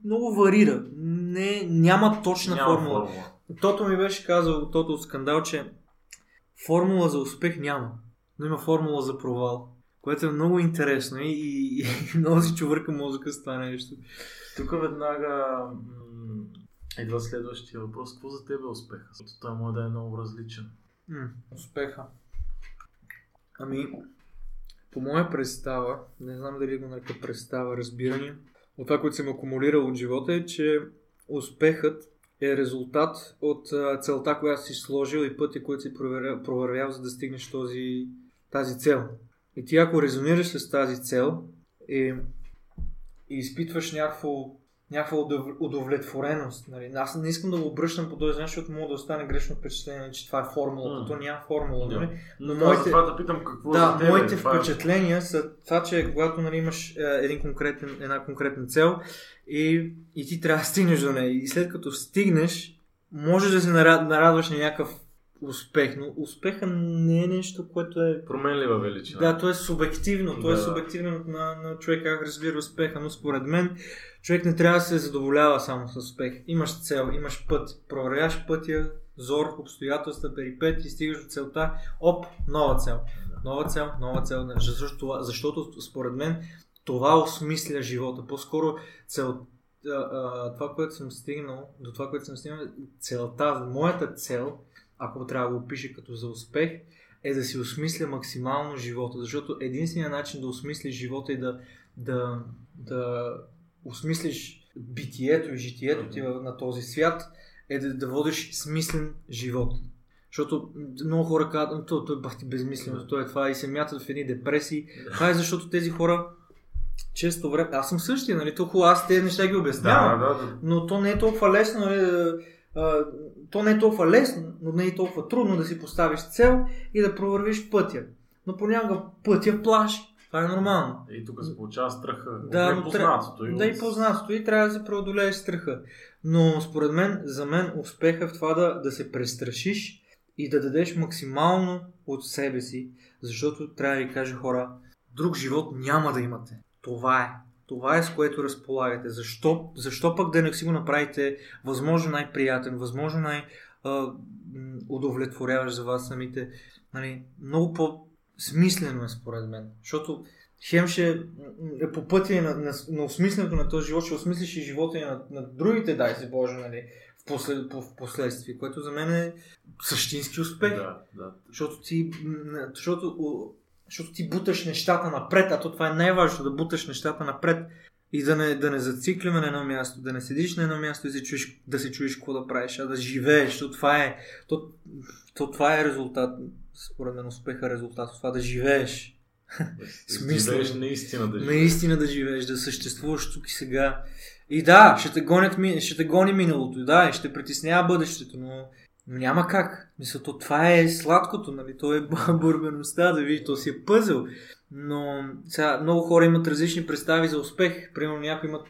Много варира. Не, няма точна Няма формула. формула. Тото ми беше казал, Тото от скандал, че формула за успех няма, но има формула за провал. Което е много интересно и, и, и много си чувърка мозъка с това нещо. Тук веднага м- идва следващия въпрос. Какво за теб е успех? Защото той може да е много различен. М, успеха. Ами, по моя представа, не знам дали го нарека представа, разбиране, от това, което съм акумулирал от живота е, че успехът е резултат от целта, която си сложил и пътя, който си провървял, за да стигнеш този, тази цел. И ти ако резонираш с тази цел и, и изпитваш някакво някаква удов- удовлетвореност. Нали. Аз не искам да го обръщам по този начин, защото мога да остане грешно впечатление, че това е формула. То няма формула. Да. Нали. Но моите- моите... това да питам какво Да, за тебе. моите това е- впечатления са това, че когато нали, имаш е, един конкретен, една конкретна цел и, и ти трябва да стигнеш до нея. И след като стигнеш, можеш да се нара- нарадваш на някакъв успех, но успеха не е нещо, което е Променлива величина. да, то е субективно. То е Да. субективно на, на човек как разбира успеха, но според мен човек не трябва да се задоволява само с успех. Имаш цел, имаш път, проверяваш пътя, зор, обстоятелства, перипети, стигаш до целта, оп, нова цел. Нова цел, нова цел. Защото, защото според мен това осмисля живота. По-скоро цел, това, което съм стигнал, до това, което съм стигнал, целта, моята цел, ако трябва да го опиша като за успех, е да си осмисля максимално живота. Защото единственият начин да осмислиш живота и да, да, да осмислиш битието и житието ти на този свят е да, да водиш смислен живот. Защото много хора казват, то, то е бахти безмислено, то е това и се мятат в едни депресии. Това е защото тези хора често време... Аз съм същия, нали? Толкова аз тези неща ги обяснявам. да, да, да. Но то не е толкова лесно, нали, а, то не е толкова лесно, но не е толкова трудно да си поставиш цел и да провървиш пътя. Но понякога пътя плаши. Това е нормално. И тук се получава страха. Да, но непознатото. Да и познатото и трябва да се преодолееш страха. Но според мен, за мен успеха в това да, да се престрашиш и да дадеш максимално от себе си, защото трябва да ви кажа хора, друг живот няма да имате. Това е. Това е с което разполагате. Защо, защо пък да не си го направите възможно най-приятен, възможно най- удовлетворяваш за вас самите. Нали, много по-смислено е според мен. Защото хем ще е по пътя на, на, на осмисленето на този живот, ще осмислиш и живота и на, на другите, дай си Боже, нали, в, после, по, в последствие, което за мен е същински успех. Да, да. Защото ти, защото, защото ти буташ нещата напред, а то това е най-важното, да буташ нещата напред и да не, да не зацикляме на едно място, да не седиш на едно място и се чуеш, да се чуеш какво да правиш, а да живееш, защото това е, то, то това е резултат, според мен успеха е резултат от това да живееш. Смисъл. Живееш наистина да живееш. Наистина да живееш, да съществуваш тук и сега. И да, ще те, гонят, ще те гони миналото, да, и ще притеснява бъдещето, но, но няма как. Мисля, то това е сладкото, нали? То е бурбеността, да видиш, то си е пъзел. Но сега много хора имат различни представи за успех. Примерно някои имат,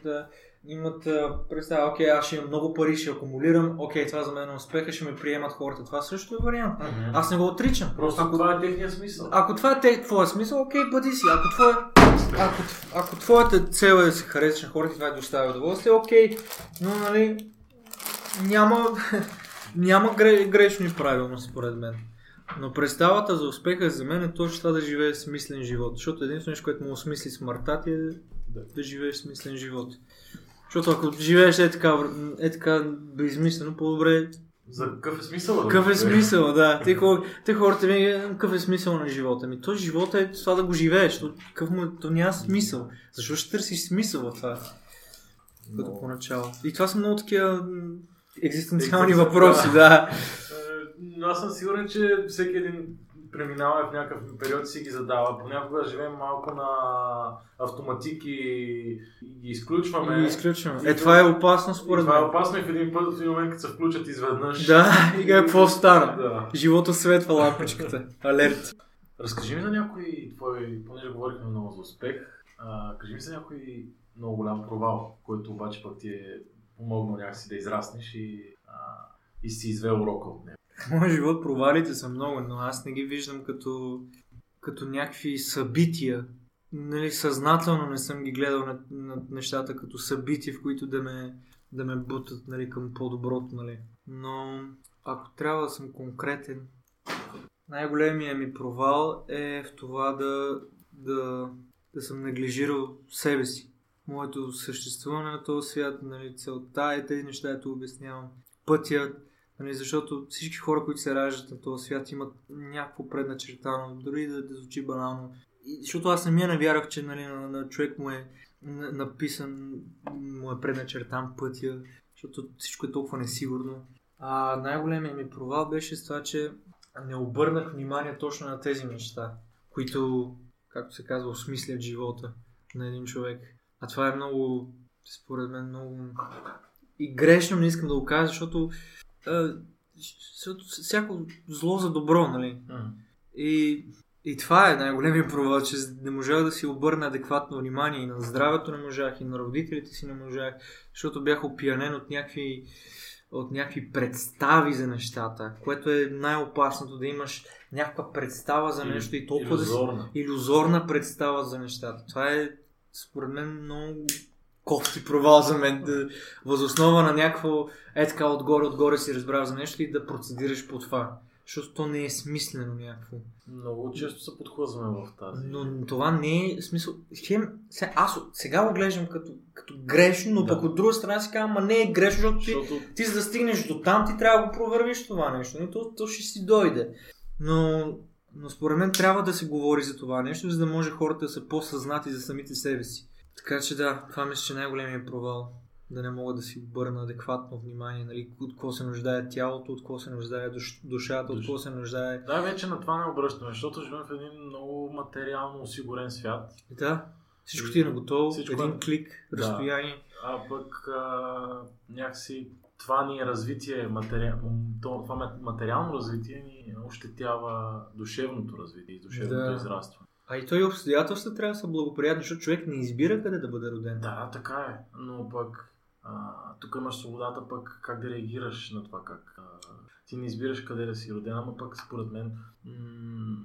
имат представа, окей, аз ще имам много пари, ще акумулирам, окей, това за мен е успеха, ще ме приемат хората. Това също е вариант. Мгм. Аз не го отричам. Просто ако, това е техния смисъл. ако това е те, твоя смисъл, окей, бъди си. Ако, твоя, ако, ако твоята цел е да се харесаш на хората и това е доставя удоволствие, окей. Но, нали, няма, няма гре, грешно и правилно, според мен. Но представата за успеха за мен е точно това да живееш смислен живот. Защото единственото нещо, което му осмисли смъртта ти е да, да живееш смислен живот. Защото ако живееш е така, е така безмислено, по-добре За какъв е смисъл? какъв е смисъл, да. Те, те хората ми какъв е смисъл на живота ми. То живота е това да го живееш. То, какъв му, е- то няма смисъл. Защо ще търсиш смисъл в това? Като Но- поначало. И това са много такива екзистенциални Екзистен- въпроси, да. да. Е, Но аз съм сигурен, че всеки един преминава в някакъв период си ги задава. Понякога живеем малко на автоматик и, ги изключваме. И изключваме. И Е, това е опасно според това е мен. опасно и в един път, в един момент, като се включат изведнъж. Да, и какво стана? Да. Живота светва лампичката. Алерт. Разкажи ми за някой твой, понеже говорихме много за успех, а, кажи ми за някой много голям провал, който обаче пък ти е помогнал някакси да израснеш и, а, и си извел урока от него. В живот провалите са много, но аз не ги виждам като, като някакви събития. Нали, съзнателно не съм ги гледал на, на нещата като събития, в които да ме, да ме бутат нали, към по-доброто. Нали. Но ако трябва да съм конкретен, най-големия ми провал е в това да, да, да съм неглижирал себе си. Моето съществуване на този свят, нали, целта е тези неща, ето обяснявам. Пътя, Нали, защото всички хора, които се раждат на този свят, имат някакво предначертано, дори да, да звучи банално. И, защото аз самия не вярвах, че нали, на, на човек му е на- написан, му е предначертан пътя, защото всичко е толкова несигурно. А най-големият ми провал беше с това, че не обърнах внимание точно на тези неща, които, както се казва, осмислят живота на един човек. А това е много според мен много... И грешно не искам да го кажа, защото, всяко зло за добро, нали? И, и това е най-големия провал, че не можах да си обърна адекватно внимание и на здравето не можах, и на родителите си не можах, защото бях опиянен от някакви, от някакви представи за нещата, което е най-опасното да имаш някаква представа за нещо и толкова да си Иллюзорна. иллюзорна представа за нещата. Това е, според мен, много кофти провал за мен. Да, възоснова на някакво е така отгоре-отгоре си разбрал за нещо и да процедираш по това. Защото то не е смислено някакво. Много често се подхлъзваме в тази. Но това не е смисъл. Хем, сега, аз сега го глеждам като, като грешно, но Да. пък от друга страна си казвам, ма не е грешно, защото ти, Защото ти за да стигнеш до там, ти трябва да го провървиш това нещо. И то, то ще си дойде. Но, но според мен трябва да се говори за това нещо, за да може хората да са по-съзнати за самите себе си. Така че да, това мисля, че е най-големият провал. Да не мога да си обърна адекватно внимание, нали, от какво се нуждае тялото, от какво се нуждае душ, душата, от какво се нуждае... да, вече на това не обръщаме, защото живеем в един много материално осигурен свят. Да, всичко ти е наготово, Всичко един е- клик, Да. разстояние. А пък а, някакси това ни е развитие, матери... то- това ма- материално развитие ни ощетява душевното развитие и душевното Да. израстване. А и той обстоятелства трябва да са благоприятни, защото човек не избира къде да бъде роден. Да, така е, но пък а, тук имаш свободата пък как да реагираш на това, как а, ти не избираш къде да си роден, ама пък според мен м-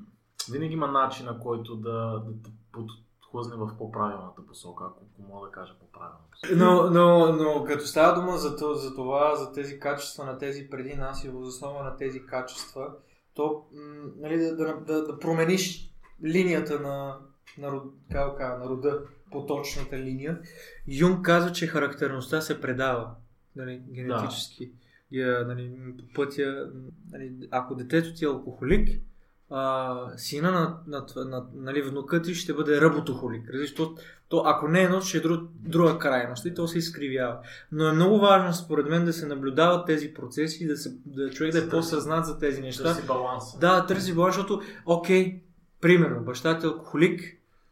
винаги има начин на който да, да те подхлъзне в по-правилната посока, ако, мога да кажа по-правилна посока. Но, но, но като става дума за, то, за това, за тези качества на тези преди нас и въз основа на тези качества, то м, нали, да, да, да, да промениш линията на, на, да кажа, на рода, поточната линия. Юнг казва, че характерността се предава нали, генетически. Я, нали, по пътя, нали, ако детето ти е алкохолик, а, сина на, на, на, на нали, внука ти ще бъде работохолик. Разбираш, то, то, ако не е едно, ще е друг, друга крайност и то се изкривява. Но е много важно, според мен, да се наблюдават тези процеси и да, се, да човек да е по-съзнат за тези неща. Търси баланса. Да, да търси баланс, защото, окей, Примерно, баща ти е алкохолик,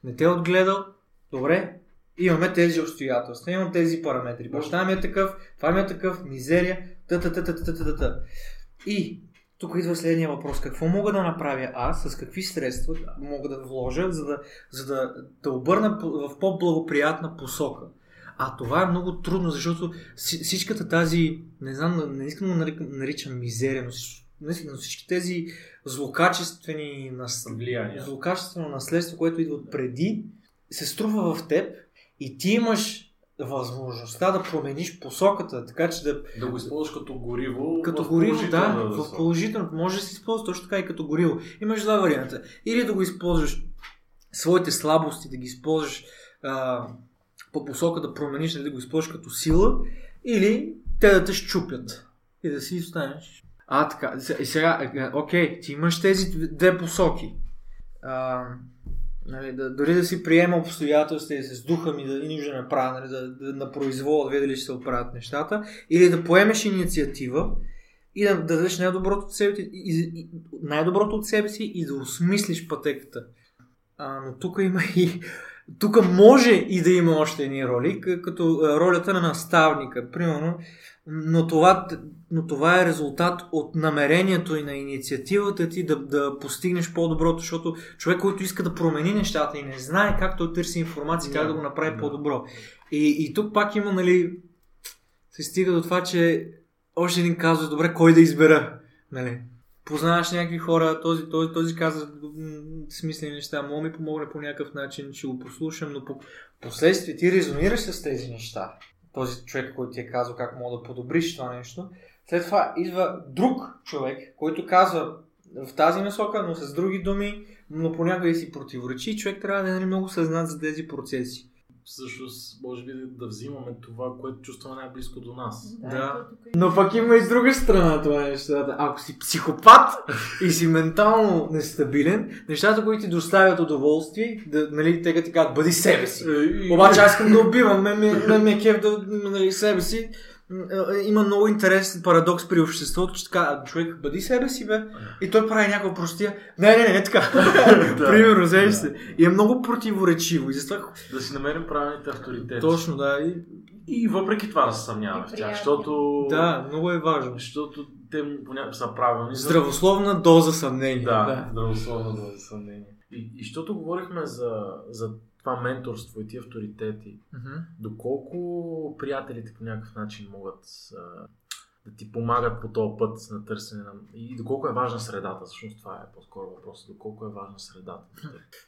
не те е отгледал, добре, имаме тези обстоятелства, имам тези параметри. Баща ми е такъв, това ми е такъв, мизерия, та та та та та та та И тук идва следния въпрос. Какво мога да направя аз, с какви средства мога да вложа, за да, за да, да обърна в по-благоприятна посока? А това е много трудно, защото всичката тази, не знам, не искам да наричам мизерия, но наистина, но всички тези злокачествени нас... Влияния. злокачествено наследство, което идва от преди, се струва в теб и ти имаш възможността да промениш посоката, така че да Да го използваш като гориво. като гориво, да, в положително. Може да се използва точно така и като гориво. Имаш два варианта. Или да го използваш своите слабости, да ги използваш а, по посока да промениш, нали, да го използваш като сила, или те да те щупят и да си останеш. А, така. Сега, е, окей, ти имаш тези две- посоки. А, нали, да, дори да си приема обстоятелства и с духа ми да и нищо да не правя, нали, да, да, на произвола да дали ще се оправят нещата, или да поемеш инициатива и да, да дадеш най-доброто от себе, ти, и, и, най-доброто от себе си и да осмислиш пътеката. А, но тук има и... Тук може и да има още едни роли, като ролята на наставника, примерно, но това, но това е резултат от намерението и на инициативата ти да, да постигнеш по-доброто, защото човек, който иска да промени нещата и не знае как той търси информация, как да го направи Да. по-добро. И, и тук пак има, нали, се стига до това, че още един казва, добре, кой да избера, нали. Познаваш някакви хора, този, този, този каза м, смислени неща, мога ми помогне по някакъв начин, ще го послушам, но по последствие ти резонираш с тези неща. Този човек, който ти е казал как мога да подобриш това нещо. След това идва друг човек, който казва в тази насока, но с други думи, но понякога и си противоречи. Човек трябва да е нали, много съзнат за тези процеси. Всъщност, може би да, да взимаме това, което чувстваме най-близко до нас. Да. тук е- Но пък има и с друга страна това нещата. Ако си психопат и си ментално нестабилен, нещата, които ти доставят удоволствие, да, нали, те като ти казват, бъди себе си. Обаче аз искам да убивам, мен ми, мен ми е кеф да нали, себе си, е, има много интересен парадокс при обществото, че така, «А, човек, бъди себе си, бе. И той прави някаква простия. Не, не, не, не така. Примерно, вземеш се. И е много противоречиво. И затова Да си намерим правилните авторитети. точно, да. И, И въпреки това да се съмняваме в тях, защото... да, много е важно. Защото те понякога са правилни. Здравословна доза съмнение. Да, здравословно да за съмнение. И, и защото говорихме за, за това менторство и тия авторитети, Мгм. доколко приятелите по някакъв начин могат а, да ти помагат по този път на търсене на... И доколко е важна средата, всъщност това е по-скоро въпросът. Доколко е важна средата.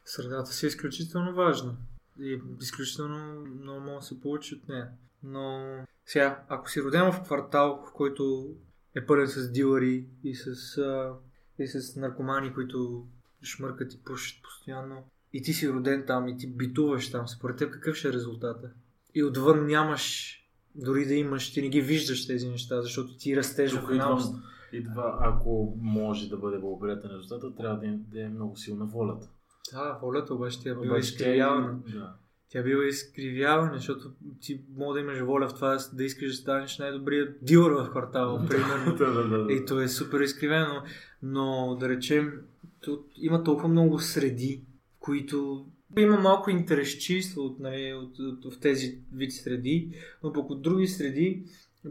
Средата си е изключително важна. И изключително много може да се получи от нея. Но сега, ако си роден в квартал, в който е пълен с дилъри и с, а, и с наркомани, които шмъркат и пушат постоянно, и ти си роден там и ти битуваш там, според теб какъв ще е резултата? И отвън нямаш, дори да имаш, ти не ги виждаш тези неща, защото ти растеш Тук в една идва, идва, ако може да бъде благоприятен резултат, трябва да е, да е много силна волята. Да, волята обаче ти е била тя изкривявана. Да. Тя била изкривяване, защото ти мога да имаш воля в това да искаш да станеш най-добрият дилър в квартала, примерно. да, да, да, да. И то е супер изкривено, но да речем, тут има толкова много среди, които има малко интересчийство от, нали, от, от, от, в тези вид среди, но пък от други среди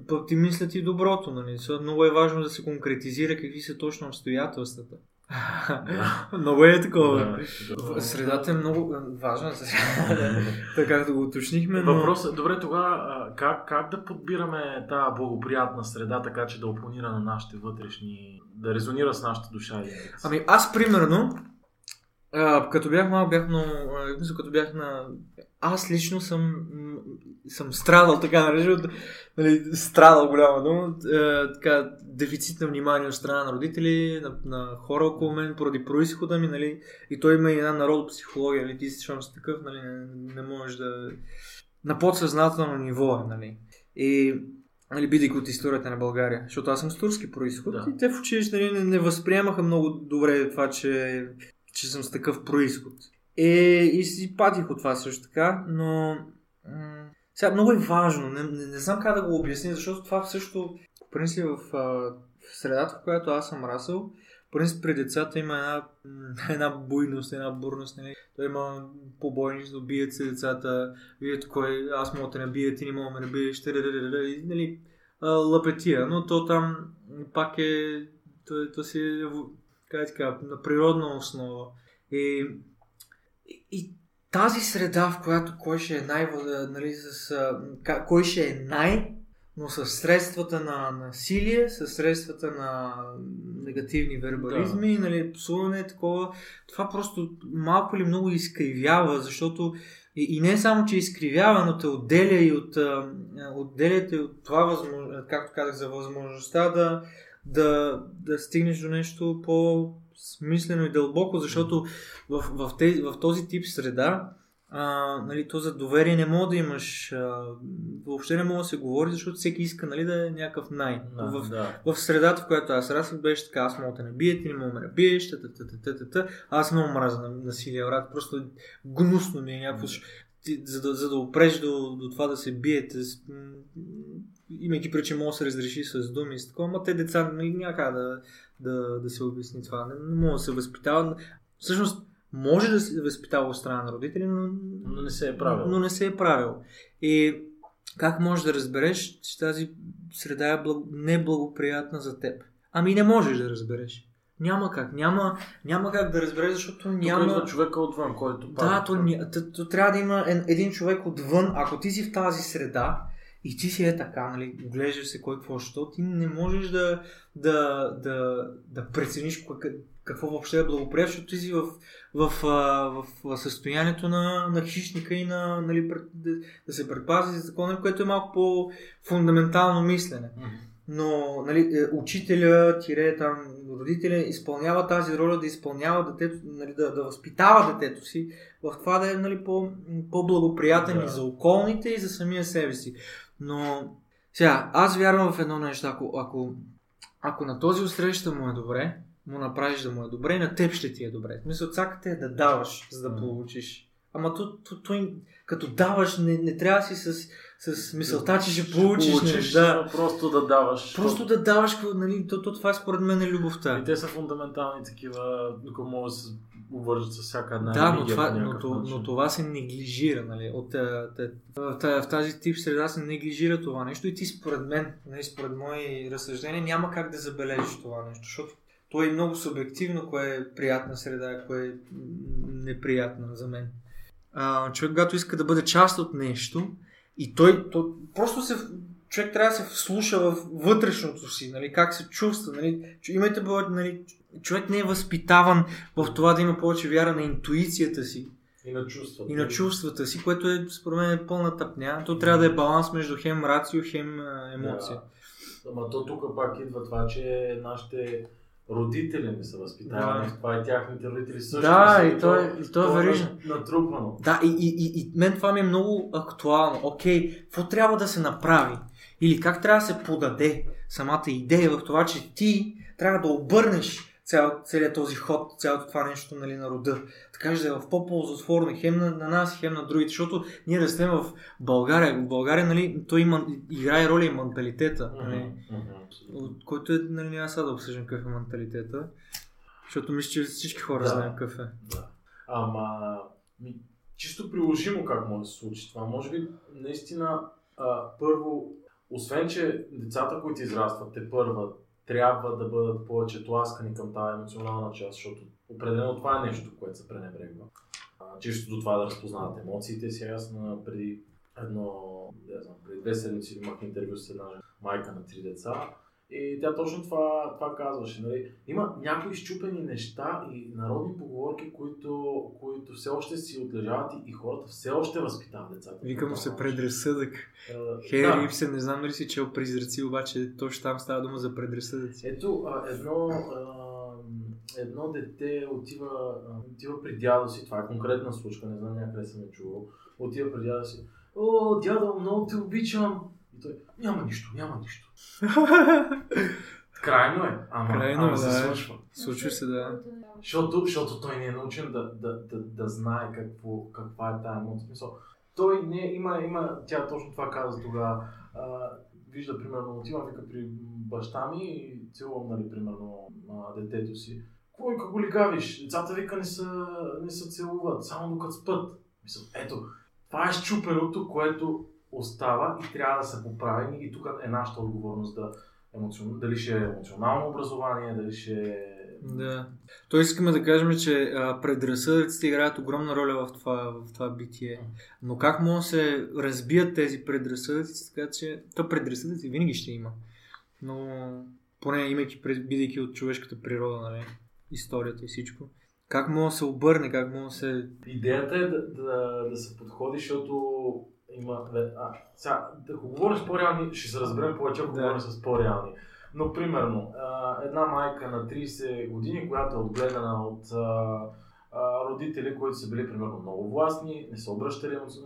пък ти мислят и доброто. Нали. Много е важно да се конкретизира какви са точно обстоятелствата. много е такова. Да, да. Средата е много важна, така както го уточнихме, но... Въпросът е, добре, тогава как, как да подбираме тази благоприятна среда, така че да опонира на нашите вътрешни, да резонира с нашата душа? Ами аз примерно, а, като бях малък, бях много, а, мисля, като бях на... Аз лично съм, съм страдал, така нарежа, от- нали, страдал голяма дума, така, дефицит на внимание от страна на родители, на, на хора около мен, поради происхода ми, нали, и той има и една народопсихология, нали, ти си, щом си такъв, нали, не, не можеш да... На подсъзнателно ниво е, нали. И нали, бидейки от историята на България, защото аз съм с турски происход Да. и те в училище нали, не, не възприемаха много добре това, че, че съм с такъв происход. Е, и си патих от това също така, но м- сега много е важно, не, не, не знам как да го обясня, защото това също, по принцип в, а, в средата, в която аз съм расъл, по принцип при децата има една, една буйност, една бурност, нали? Той има побойни, бият се децата, видят кой, аз мога да те набия, ти не мога да набиеш, тър-тър-тър-тър, и, нали, лъпетия, но то там пак е, то, то си е, да кажа, на природна основа. И, и, и тази среда, в която кой ще е най, нали, с, кой ще е най, но с средствата на насилие, с средствата на негативни вербализми, да. нали, псуване, такова, това просто малко или много изкривява, защото и, и не само, че изкривява, но те отделя и от, а, отделя те от това, както казах, за възможността да, да, да стигнеш до нещо по-смислено и дълбоко, защото в, в, тези, в този тип среда а, нали, то за доверие не мога да имаш, а, въобще не мога да се говори, защото всеки иска нали, да е някакъв най. Да, в, да. в средата, в която аз расах, беше така, аз мога да не бия, ти не мога да ме набиеш, та, та, та, та, та, та, та. аз много мразя на насилие, брат, просто гнусно ми е някакво, ти, за, да, за да опреш до, до това да се биете, имайки преди, че може да се разреши с думи и с такова, ама те деца нали, няма как да, да, да се обясни това, не, не може да се възпитава. Всъщност, може да се възпитава от страна на родители, но, Но не се е правил. но не се е правил. И как можеш да разбереш, че тази среда е благ... неблагоприятна за теб? Ами не можеш да разбереш. Няма как. Няма, няма как да разбереш, защото Тук няма... идва човека отвън, който Да, пада. то, ня- то, то трябва да има един човек отвън. Ако ти си в тази среда и ти си е така, нали, глеждаш се кой какво, що ти не можеш да, да, да, да прецениш какво въобще е благоприятно, защото ти си в, в, в, в състоянието на, на хищника и на, нали, пред- да, да се предпази за закона, което е малко по-фундаментално мислене Мгм. Но нали, е, учителя, тире там, родителя изпълнява тази роля да изпълнява детето, нали, да, да възпитава детето си в това да е нали, по, по-благоприятен Да. и за околните и за самия себе си. Но сега, аз вярвам в едно нещо, ако, ако, ако на този усреща му е добре, му направиш да му е добре, и на теб ще ти е добре. Смисъл, цаката е да даваш, за да получиш. Ама то, то, то, като даваш, не, не трябва да си с, с мисълта, че ще получиш. Получиш, не, да. просто да даваш. Просто да даваш, нали, то, то, това е според мен е любовта. И те са фундаментални такива, докато могат да се обвържат с всяка една Да, но това, но, начин. но това се неглижира, нали? От, те- в, та- в тази тип среда се неглижира това нещо и ти според мен, нали, според мои разсъждения, няма как да забележиш това нещо, защото то е много субективно, кое е приятна среда, кое е неприятна за мен. А, човек, когато иска да бъде част от нещо и той, то, просто се, човек трябва да се вслуша в вътрешното си, нали, как се чувства, нали, имайте, бъде, нали, човек не е възпитаван в това да има повече вяра на интуицията си И на чувствата. и на чувствата си, което е според мен е пълна тъпня. То трябва да е баланс между хем рацио, хем емоция. Да. Ама то тук пак идва това, че нашите родители не са възпитавани. Да. Това и тяхните родители също Да, са. и то е- и то е верижно. на- Натрупвано. Да, и, и, и, и мен това ми е много актуално. Окей, какво трябва да се направи? Или как трябва да се подаде самата идея в това, че ти трябва да обърнеш цял, целият този ход, цялото това нещо нали, на рода. Така че да е в по-ползотворно хем на, на нас, хем на другите, защото ние растем в България. В България нали, той има, играе роля и менталитета. Нали. Мгм. от който е, нали, няма сега да обсъждам какъв е менталитета, защото мисля, че всички хора Да. знаем какъв е. Да. Ама, ми, чисто приложимо как може да се случи това. Може би, наистина, а, първо, освен, че децата, които израстват, те първа, трябва да бъдат повече тласкани към тази емоционална част, защото определено това е нещо, което се пренебрегва. Чисто до това да разпознават емоциите си. Аз преди едно, не знам, преди две седмици имах интервю с една майка на три деца и тя точно това, това казваше. Нали? Има някои щупени неща и народни поговорки, които, които все още си отлежават и, и хората все още възпитават децата. Вика му се предразсъдък. А, Хейри да. Ипсен, не знам дали си чел призраци, обаче точно там става дума за предразсъдъци. Ето, а, едно, а, едно дете отива, а, отива при дядо си, това е конкретна случка, не знам някъде съм я чувал, отива при дядо си, о, дядо, много те обичам. Той, няма нищо, няма нищо. Крайно е, ама, Крайно ама е, се да. случва. Случва се, да. Защото, защото той не е научен да, да, да, да знае какво, каква е тая емоция. Смисъл, той не, има, има, тя точно това каза тогава. Вижда, примерно, отивам вика при баща ми и целувам, нали, примерно, а, детето си. Кой какво ли гавиш? Децата вика не са, не се целуват, само докато спът. Мисъл, ето, това е щупеното, което остава и трябва да се поправи и тук е нашата отговорност да емоцион... дали ще е емоционално образование, дали ще е Да. То искаме да кажем, че а, предразсъдъците играят огромна роля в това, в това битие. Но как може да се разбият тези предразсъдъци, така че то предразсъдъци винаги ще има. Но поне имайки, бидейки от човешката природа, нали, историята и всичко. Как може да се обърне, как може да се... Идеята е да, да, да се подходи, защото има... А, сега, ако говорим с по-реални, ще се разберем повече, ако Да. говорим с по-реални. Но, примерно, една майка на 30 години, която е отгледана от родители, които са били, примерно, много властни, не са обръщали емоци-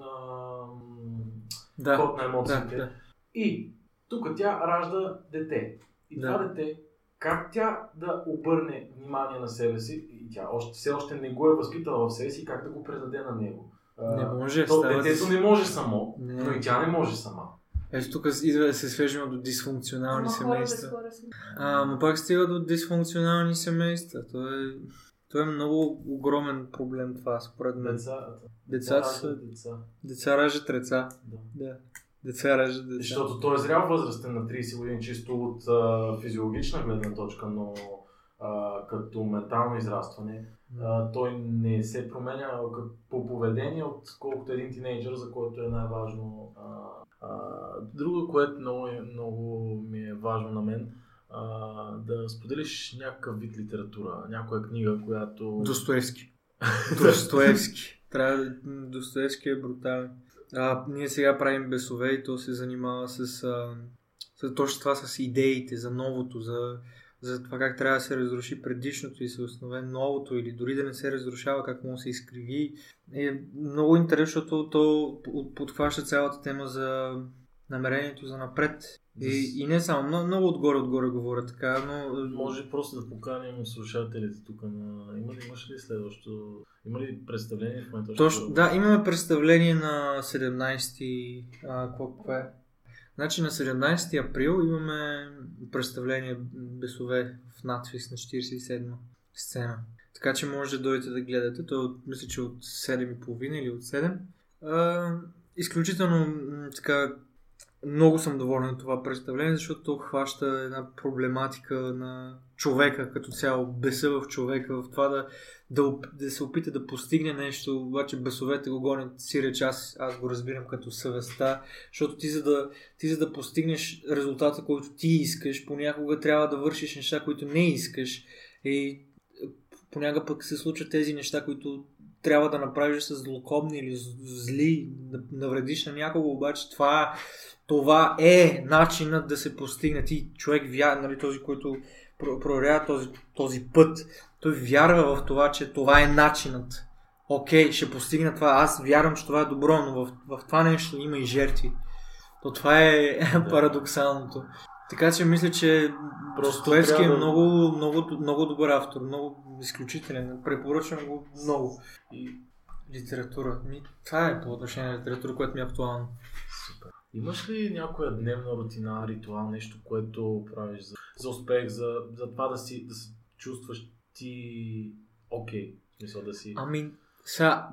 Да, ход на да, емоциите. да. И тук тя ражда дете. И Да. това дете, как тя да обърне внимание на себе си, и тя още, все още не го е възпитала в себе си, как да го предаде на него. Не може, То, става- детето не може само, Не. но и тя не може сама. Ето тук идва да се свежим до дисфункционални Ама семейства. хора са. А, но пак стига до дисфункционални семейства. То е, то е много огромен проблем това, според мен. Деца, Деца са... раждат деца. Деца раждат деца. Да. Да. Деца раждат деца. Защото той е зрял възрастен на 30 години, чисто от а, физиологична гледна точка, но а, като ментално израстване, а, той не се променя по поведение, отколкото един тинейджър, за който е най-важно. А, а, друго, което много, е, много ми е важно на мен, а, да споделиш някакъв вид литература, някоя книга, която... Достоевски. Достоевски. Трябва да... Достоевски е брутален. А, ние сега правим бесове и то се занимава с, а, с точно това с идеите за новото, за, за това как трябва да се разруши предишното и се основе новото или дори да не се разрушава, как да се изкриви. Е много интересно, защото то подхваща цялата тема за намерението за напред. И, и не само, много, много отгоре-отгоре говоря така, но... Може просто да поканим слушателите тук на... Има ли, имаш ли следващо... Има ли представление в момента? Точно, да, имаме представление на 17... А, какво е? Значи на 17 април имаме представление Бесове в надфис на 47 сцена. Така че може да дойдете да гледате. Той е от, мисля, че от 7.30 или от 7. А, изключително така много съм доволен от това представление, защото то хваща една проблематика на човека като цяло, беса в човека, в това да, да, да се опита да постигне нещо, обаче бесовете го гонят, си реч, аз, аз го разбирам като съвестта, защото ти за, да, ти за да постигнеш резултата, който ти искаш, понякога трябва да вършиш неща, които не искаш и понякога пък се случват тези неща, които трябва да направиш с злокобни или зли, да навредиш на някого, обаче това, това е начинът да се постигне. Ти човек, вя, нали, този, който проверява този, този път, той вярва в това, че това е начинът. Окей, ще постигна това. Аз вярвам, че това е добро, но в, в това нещо има и жертви. То това е да. парадоксалното. Така че мисля, че Достоевски е да... много, много, много добър автор, много изключителен. Препоръчвам го много. И литература. Ми, това е по отношение на литература, което ми е актуално. Имаш ли някоя дневна рутина, ритуал, нещо, което правиш за, за успех, за, за това да, си, да се чувстваш ти окей? Okay. Мисля да си... Ами, сега,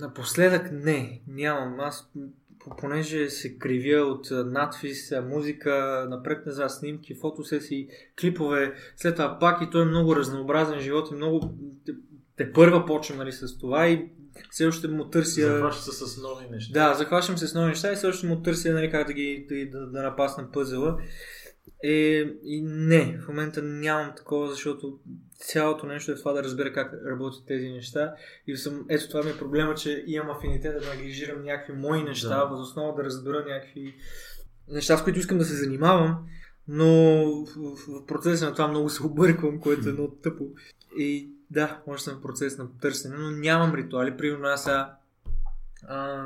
напоследък не, нямам. Аз понеже се кривя от надфис, музика, напред-назад снимки, фотосесии, клипове, след това пак и той е много разнообразен живот и много те, първа почвам нали, с това и все още му търся... Захващам се с нови неща. Да, захващам се с нови неща и все още му търся нали, как да ги да, да, да напасна пъзела. Е, и не, в момента нямам такова, защото цялото нещо е това да разбера как работят тези неща. И съм, ето това ми е проблема, че имам афинитет да неглижирам някакви мои неща, да. възоснова да разбера някакви неща, с които искам да се занимавам, но в, в, в процеса на това много се обърквам, което е много тъпо. И да, може да съм в процес на търсене, но нямам ритуали. Примерно аз сега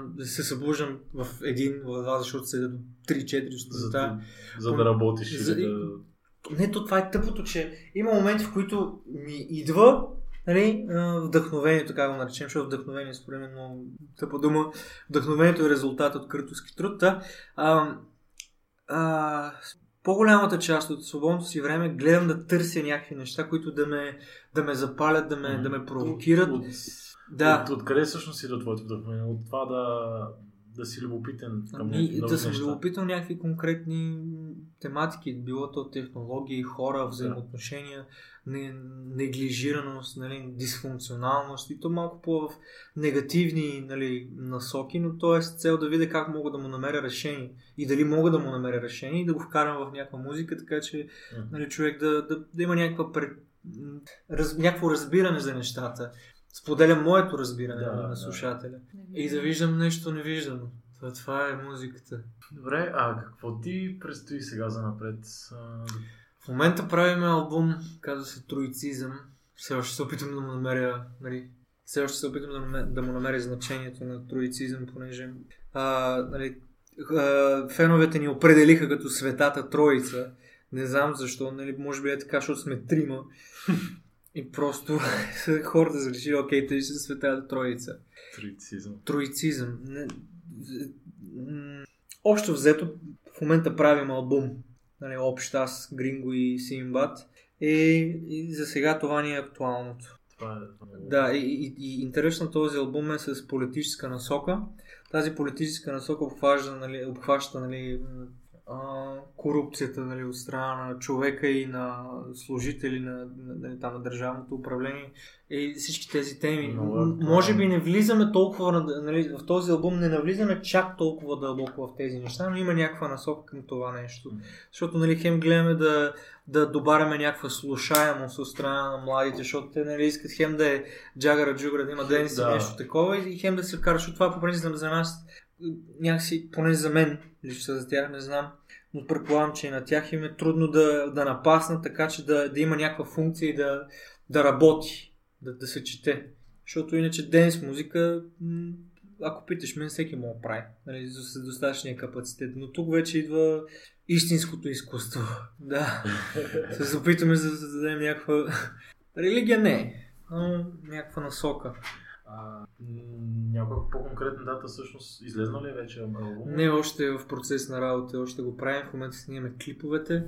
да се събуждам в един, в два, защото седа до 3-4 сутринта. За, за да работиш за, или да... Не, то това е тъпото, че има моменти, в които ми идва нали, вдъхновението, така го наречем, защото вдъхновение според мен много тъпа дума. Вдъхновението е резултат от крътоски труд. Да? А, а, по-голямата част от свободното си време гледам да търся някакви неща, които да ме, да ме запалят, да ме, mm-hmm. да ме провокират. От, да. От, откъде всъщност идва твоето вдъхновение? От това да, да си любопитен към ами, някакви Да съм любопитен някакви конкретни тематики, било то технологии, хора, взаимоотношения, не, неглижираност, нали, дисфункционалност и то малко по в негативни нали, насоки, но то е с цел да видя как мога да му намеря решение и дали мога да му намеря решение и да го вкарам в някаква музика, така че нали, човек да, да, да има някаква пред, раз, някакво разбиране за нещата споделям моето разбиране да, на слушателя. Да. И да виждам нещо невиждано. Това, това е музиката. Добре, а какво ти предстои сега за напред? Момента правим албум, казва се Троицизъм. Все още се опитвам да му намеря, нали, все още се опитвам да, му намеря значението на троицизъм, понеже а, нали, а, феновете ни определиха като светата троица. Не знам защо, нали, може би е така, защото сме трима. И просто хората са решили, окей, тъй ще се света троица. Троицизъм. Троицизъм. Не, общо взето, в момента правим албум. Нали, общ аз, Гринго и Симбат. И, и за сега това ни е актуалното. Това е... Да, и, и, и интерес на този албум е с политическа насока. Тази политическа насока обхваща, нали, обхваща нали, а, корупцията нали, от страна на човека и на служители на, на, на, там, на държавното управление и всички тези теми. Много, Може би не влизаме толкова, нали, в този албум не навлизаме чак толкова дълбоко в тези неща, но има някаква насока към това нещо. Защото нали, хем гледаме да, да добавяме някаква слушаемост от страна на младите, защото те нали, искат хем да е джагара джугра, да има ден си да. нещо такова и хем да се кара, защото това по принцип за нас някакси, поне за мен, лично за тях не знам, но предполагам, че и на тях им е трудно да, да напаснат, така че да, да има някаква функция и да, да работи, да, да се чете. Защото иначе ден с музика, ако питаш мен, всеки му прави, нали, с достатъчния капацитет. Но тук вече идва истинското изкуство. Да. се опитаме да зададем някаква... Религия не е, но някаква насока. А, някаква по-конкретна дата всъщност излезна ли е вече албум? Не, още е в процес на работа, още го правим, в момента снимаме клиповете.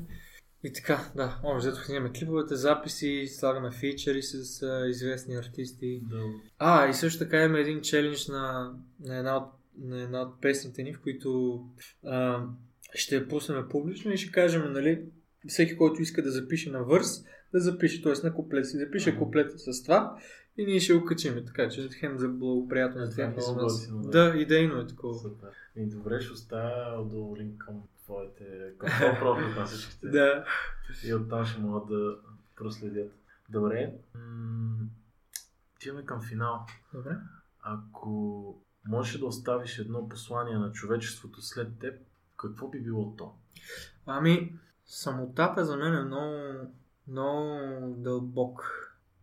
И така, да, общо взето снимаме клиповете, записи, слагаме фичери с а, известни артисти. Да. А, и също така имаме един челендж на, на, една, от, на една от песните ни, в които а, ще я пуснем публично и ще кажем, нали, всеки, който иска да запише на върс, да запише, т.е. на куплет си, запише Ага. куплета с това и ние ще го качим. Така че хем за благоприятно на тях и за нас. да. Идейно е такова. Супер. И добре, ще оставя до линк към твоите, към твоя профил на всичките. Да. И оттам ще могат да проследят. Добре. Отиваме към финал. Добре. Ако можеш да оставиш едно послание на човечеството след теб, какво би било то? Ами, самотата за мен е много, много дълбок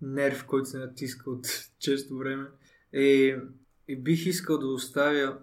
нерв, който се натиска от често време. И, и бих искал да оставя,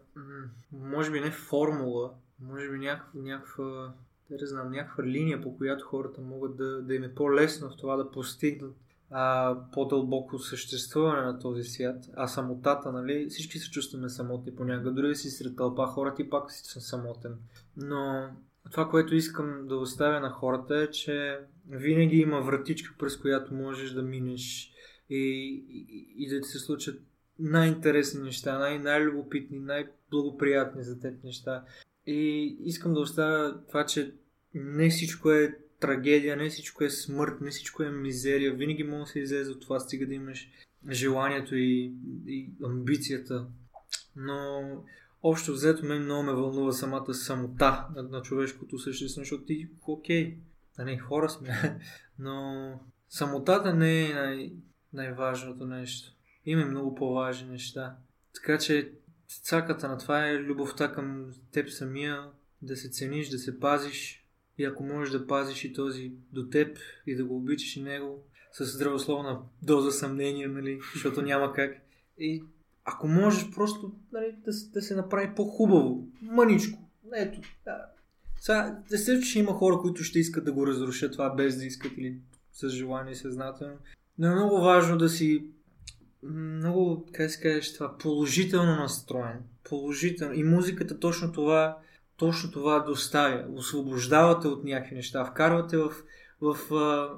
може би не формула, може би някаква, някаква да знам, някаква линия, по която хората могат да, да им е по-лесно в това да постигнат а, по-дълбоко съществуване на този свят. А самотата, нали, всички се чувстваме самотни понякога. Дори си сред тълпа хора, ти пак си самотен. Но това, което искам да оставя на хората е, че винаги има вратичка, през която можеш да минеш и, и, и да ти се случат най-интересни неща, най- най-любопитни, най-благоприятни за теб неща. И искам да оставя това, че не всичко е трагедия, не всичко е смърт, не всичко е мизерия. Винаги може да се излезе от това, стига да имаш желанието и, и амбицията. Но общо взето мен много ме вълнува самата самота на, на човешкото същество, защото ти, окей, да не, хора сме, но самотата не е най- най-важното нещо. Има много по-важни неща. Така че цаката на това е любовта към теб самия, да се цениш, да се пазиш и ако можеш да пазиш и този до теб и да го обичаш и него с здравословна доза съмнение, нали, защото няма как. И ако можеш просто нали, да, да се направи по-хубаво, мъничко. Ето, да. Сега, естествено, че има хора, които ще искат да го разрушат това без да искат или с желание съзнателно. Но е много важно да си много, как се кажеш това, положително настроен. Положително. И музиката точно това, точно това доставя. Освобождавате от някакви неща. Вкарвате в, в, в,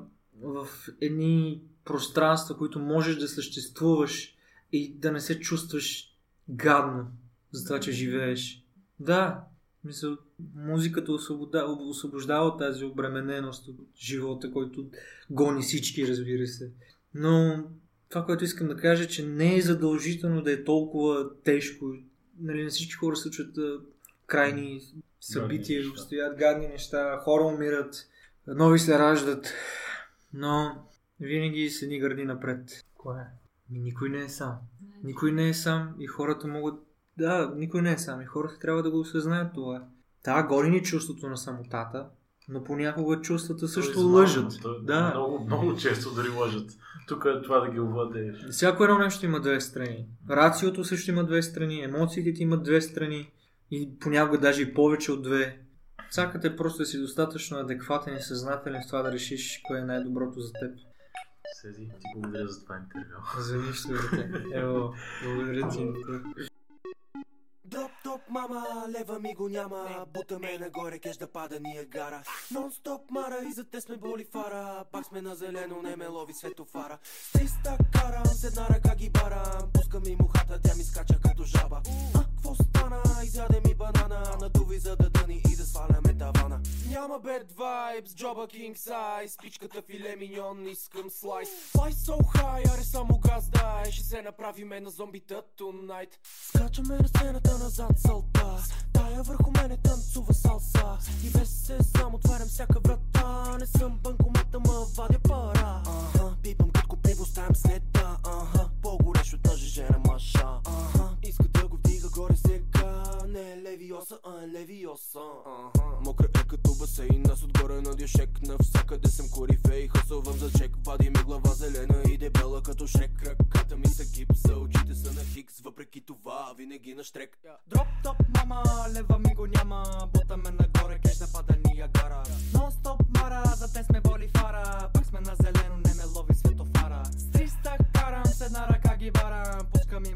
в едни пространства, които можеш да съществуваш и да не се чувстваш гадно за това, че живееш. Да, мисля, музиката освобождава, освобождава тази обремененост от живота, който гони всички, разбира се. Но това, което искам да кажа, че не е задължително да е толкова тежко. Нали, на всички хора случват крайни събития, неща. стоят гадни неща, хора умират, нови се раждат, но винаги с едни гърди напред. Кое? Никой не е сам. Никой не е сам и хората могат... Да, никой не е сам и хората трябва да го осъзнаят това. Да, гони ни чувството на самотата, но понякога чувствата също е измамно, лъжат. то е Да. Много, много често дори лъжат. Тук е това да ги овладееш. Всяко едно нещо има две страни. Рациото също има две страни, емоциите ти имат две страни и понякога даже и повече от две. Цакът е просто да си достатъчно адекватен и съзнателен в това да решиш кое е най-доброто за теб. Сези, ти благодаря за това интервю. За нищо. Ево, благодаря ти. Дроп топ, мама, лева ми го няма Бутаме нагоре, кеш да пада ни е гара Нон-стоп, мара, и за те сме боли фара Пак сме на зелено, не ме лови светофара С 300 карам, с една ръка ги барам Пускам и мухата, тя ми скача като жаба А, кво стана? Изяде ми банана Надуви за да Няма bad vibes, джоба king size Пичката филе миньон, искам слайс. Fly so high, аре само газ дай Ще се направиме на зомбита tonight Скачаме на сцената назад салта. Тая върху мене танцува салса. И без се сам отварям всяка врата. Не съм банкомата, ма вадя пара. Аха, пипам като пиво, ставам следа Аха, по-горещо тази жена маша. Аха, иска да го вдига горе сега Не е левиоса, а е левиоса. Аха, мокра е като басейн Аз отгоре на дюшек Навсякъде съм корифей Хъсувам за чек. Вади ми глава зелена и дебела като шрек Ръката ми са гипса, очите са на хикс Въпреки това винаги на штрек. Дроп топ, мама, лева ми го няма. Бутаме нагоре, кеш да пада Ниагара. Нон стоп, мара, за те сме боли фара. Пък сме на зелено, не ме лови светофара. С 300 карам, с една ръка ги барам Пускам и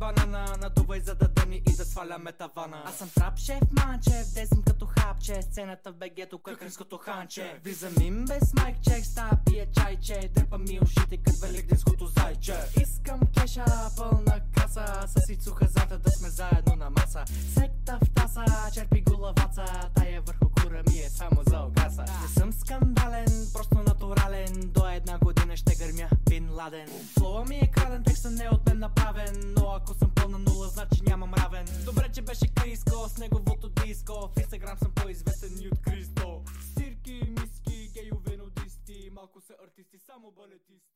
банана Надувай за да дъни и да сваляме тавана. Аз съм трап шеф манчев, десен като хапче. Сцената в бегето, къкринското ханче. Влизам им без майк чек, стая пие чайче. Дърпа ми ушите като великденското зайче. Искам кеша, пълна каса. С ицу хазата да сме заедно на маса. Секта в таса, черпи голаваца Тая върху кура ми е само за огаса Не съм скандален, просто натурален До една година ще гърмя Бин Ладен. Флоа ми е краден, текста не е от мен направен Но ако съм пълна нула, значи нямам равен. Добре, че беше Криско с неговото диско. В инстаграм съм по-известен и от Кристо. Стирки, миски, гейове, нудисти Малко са артисти, само балетисти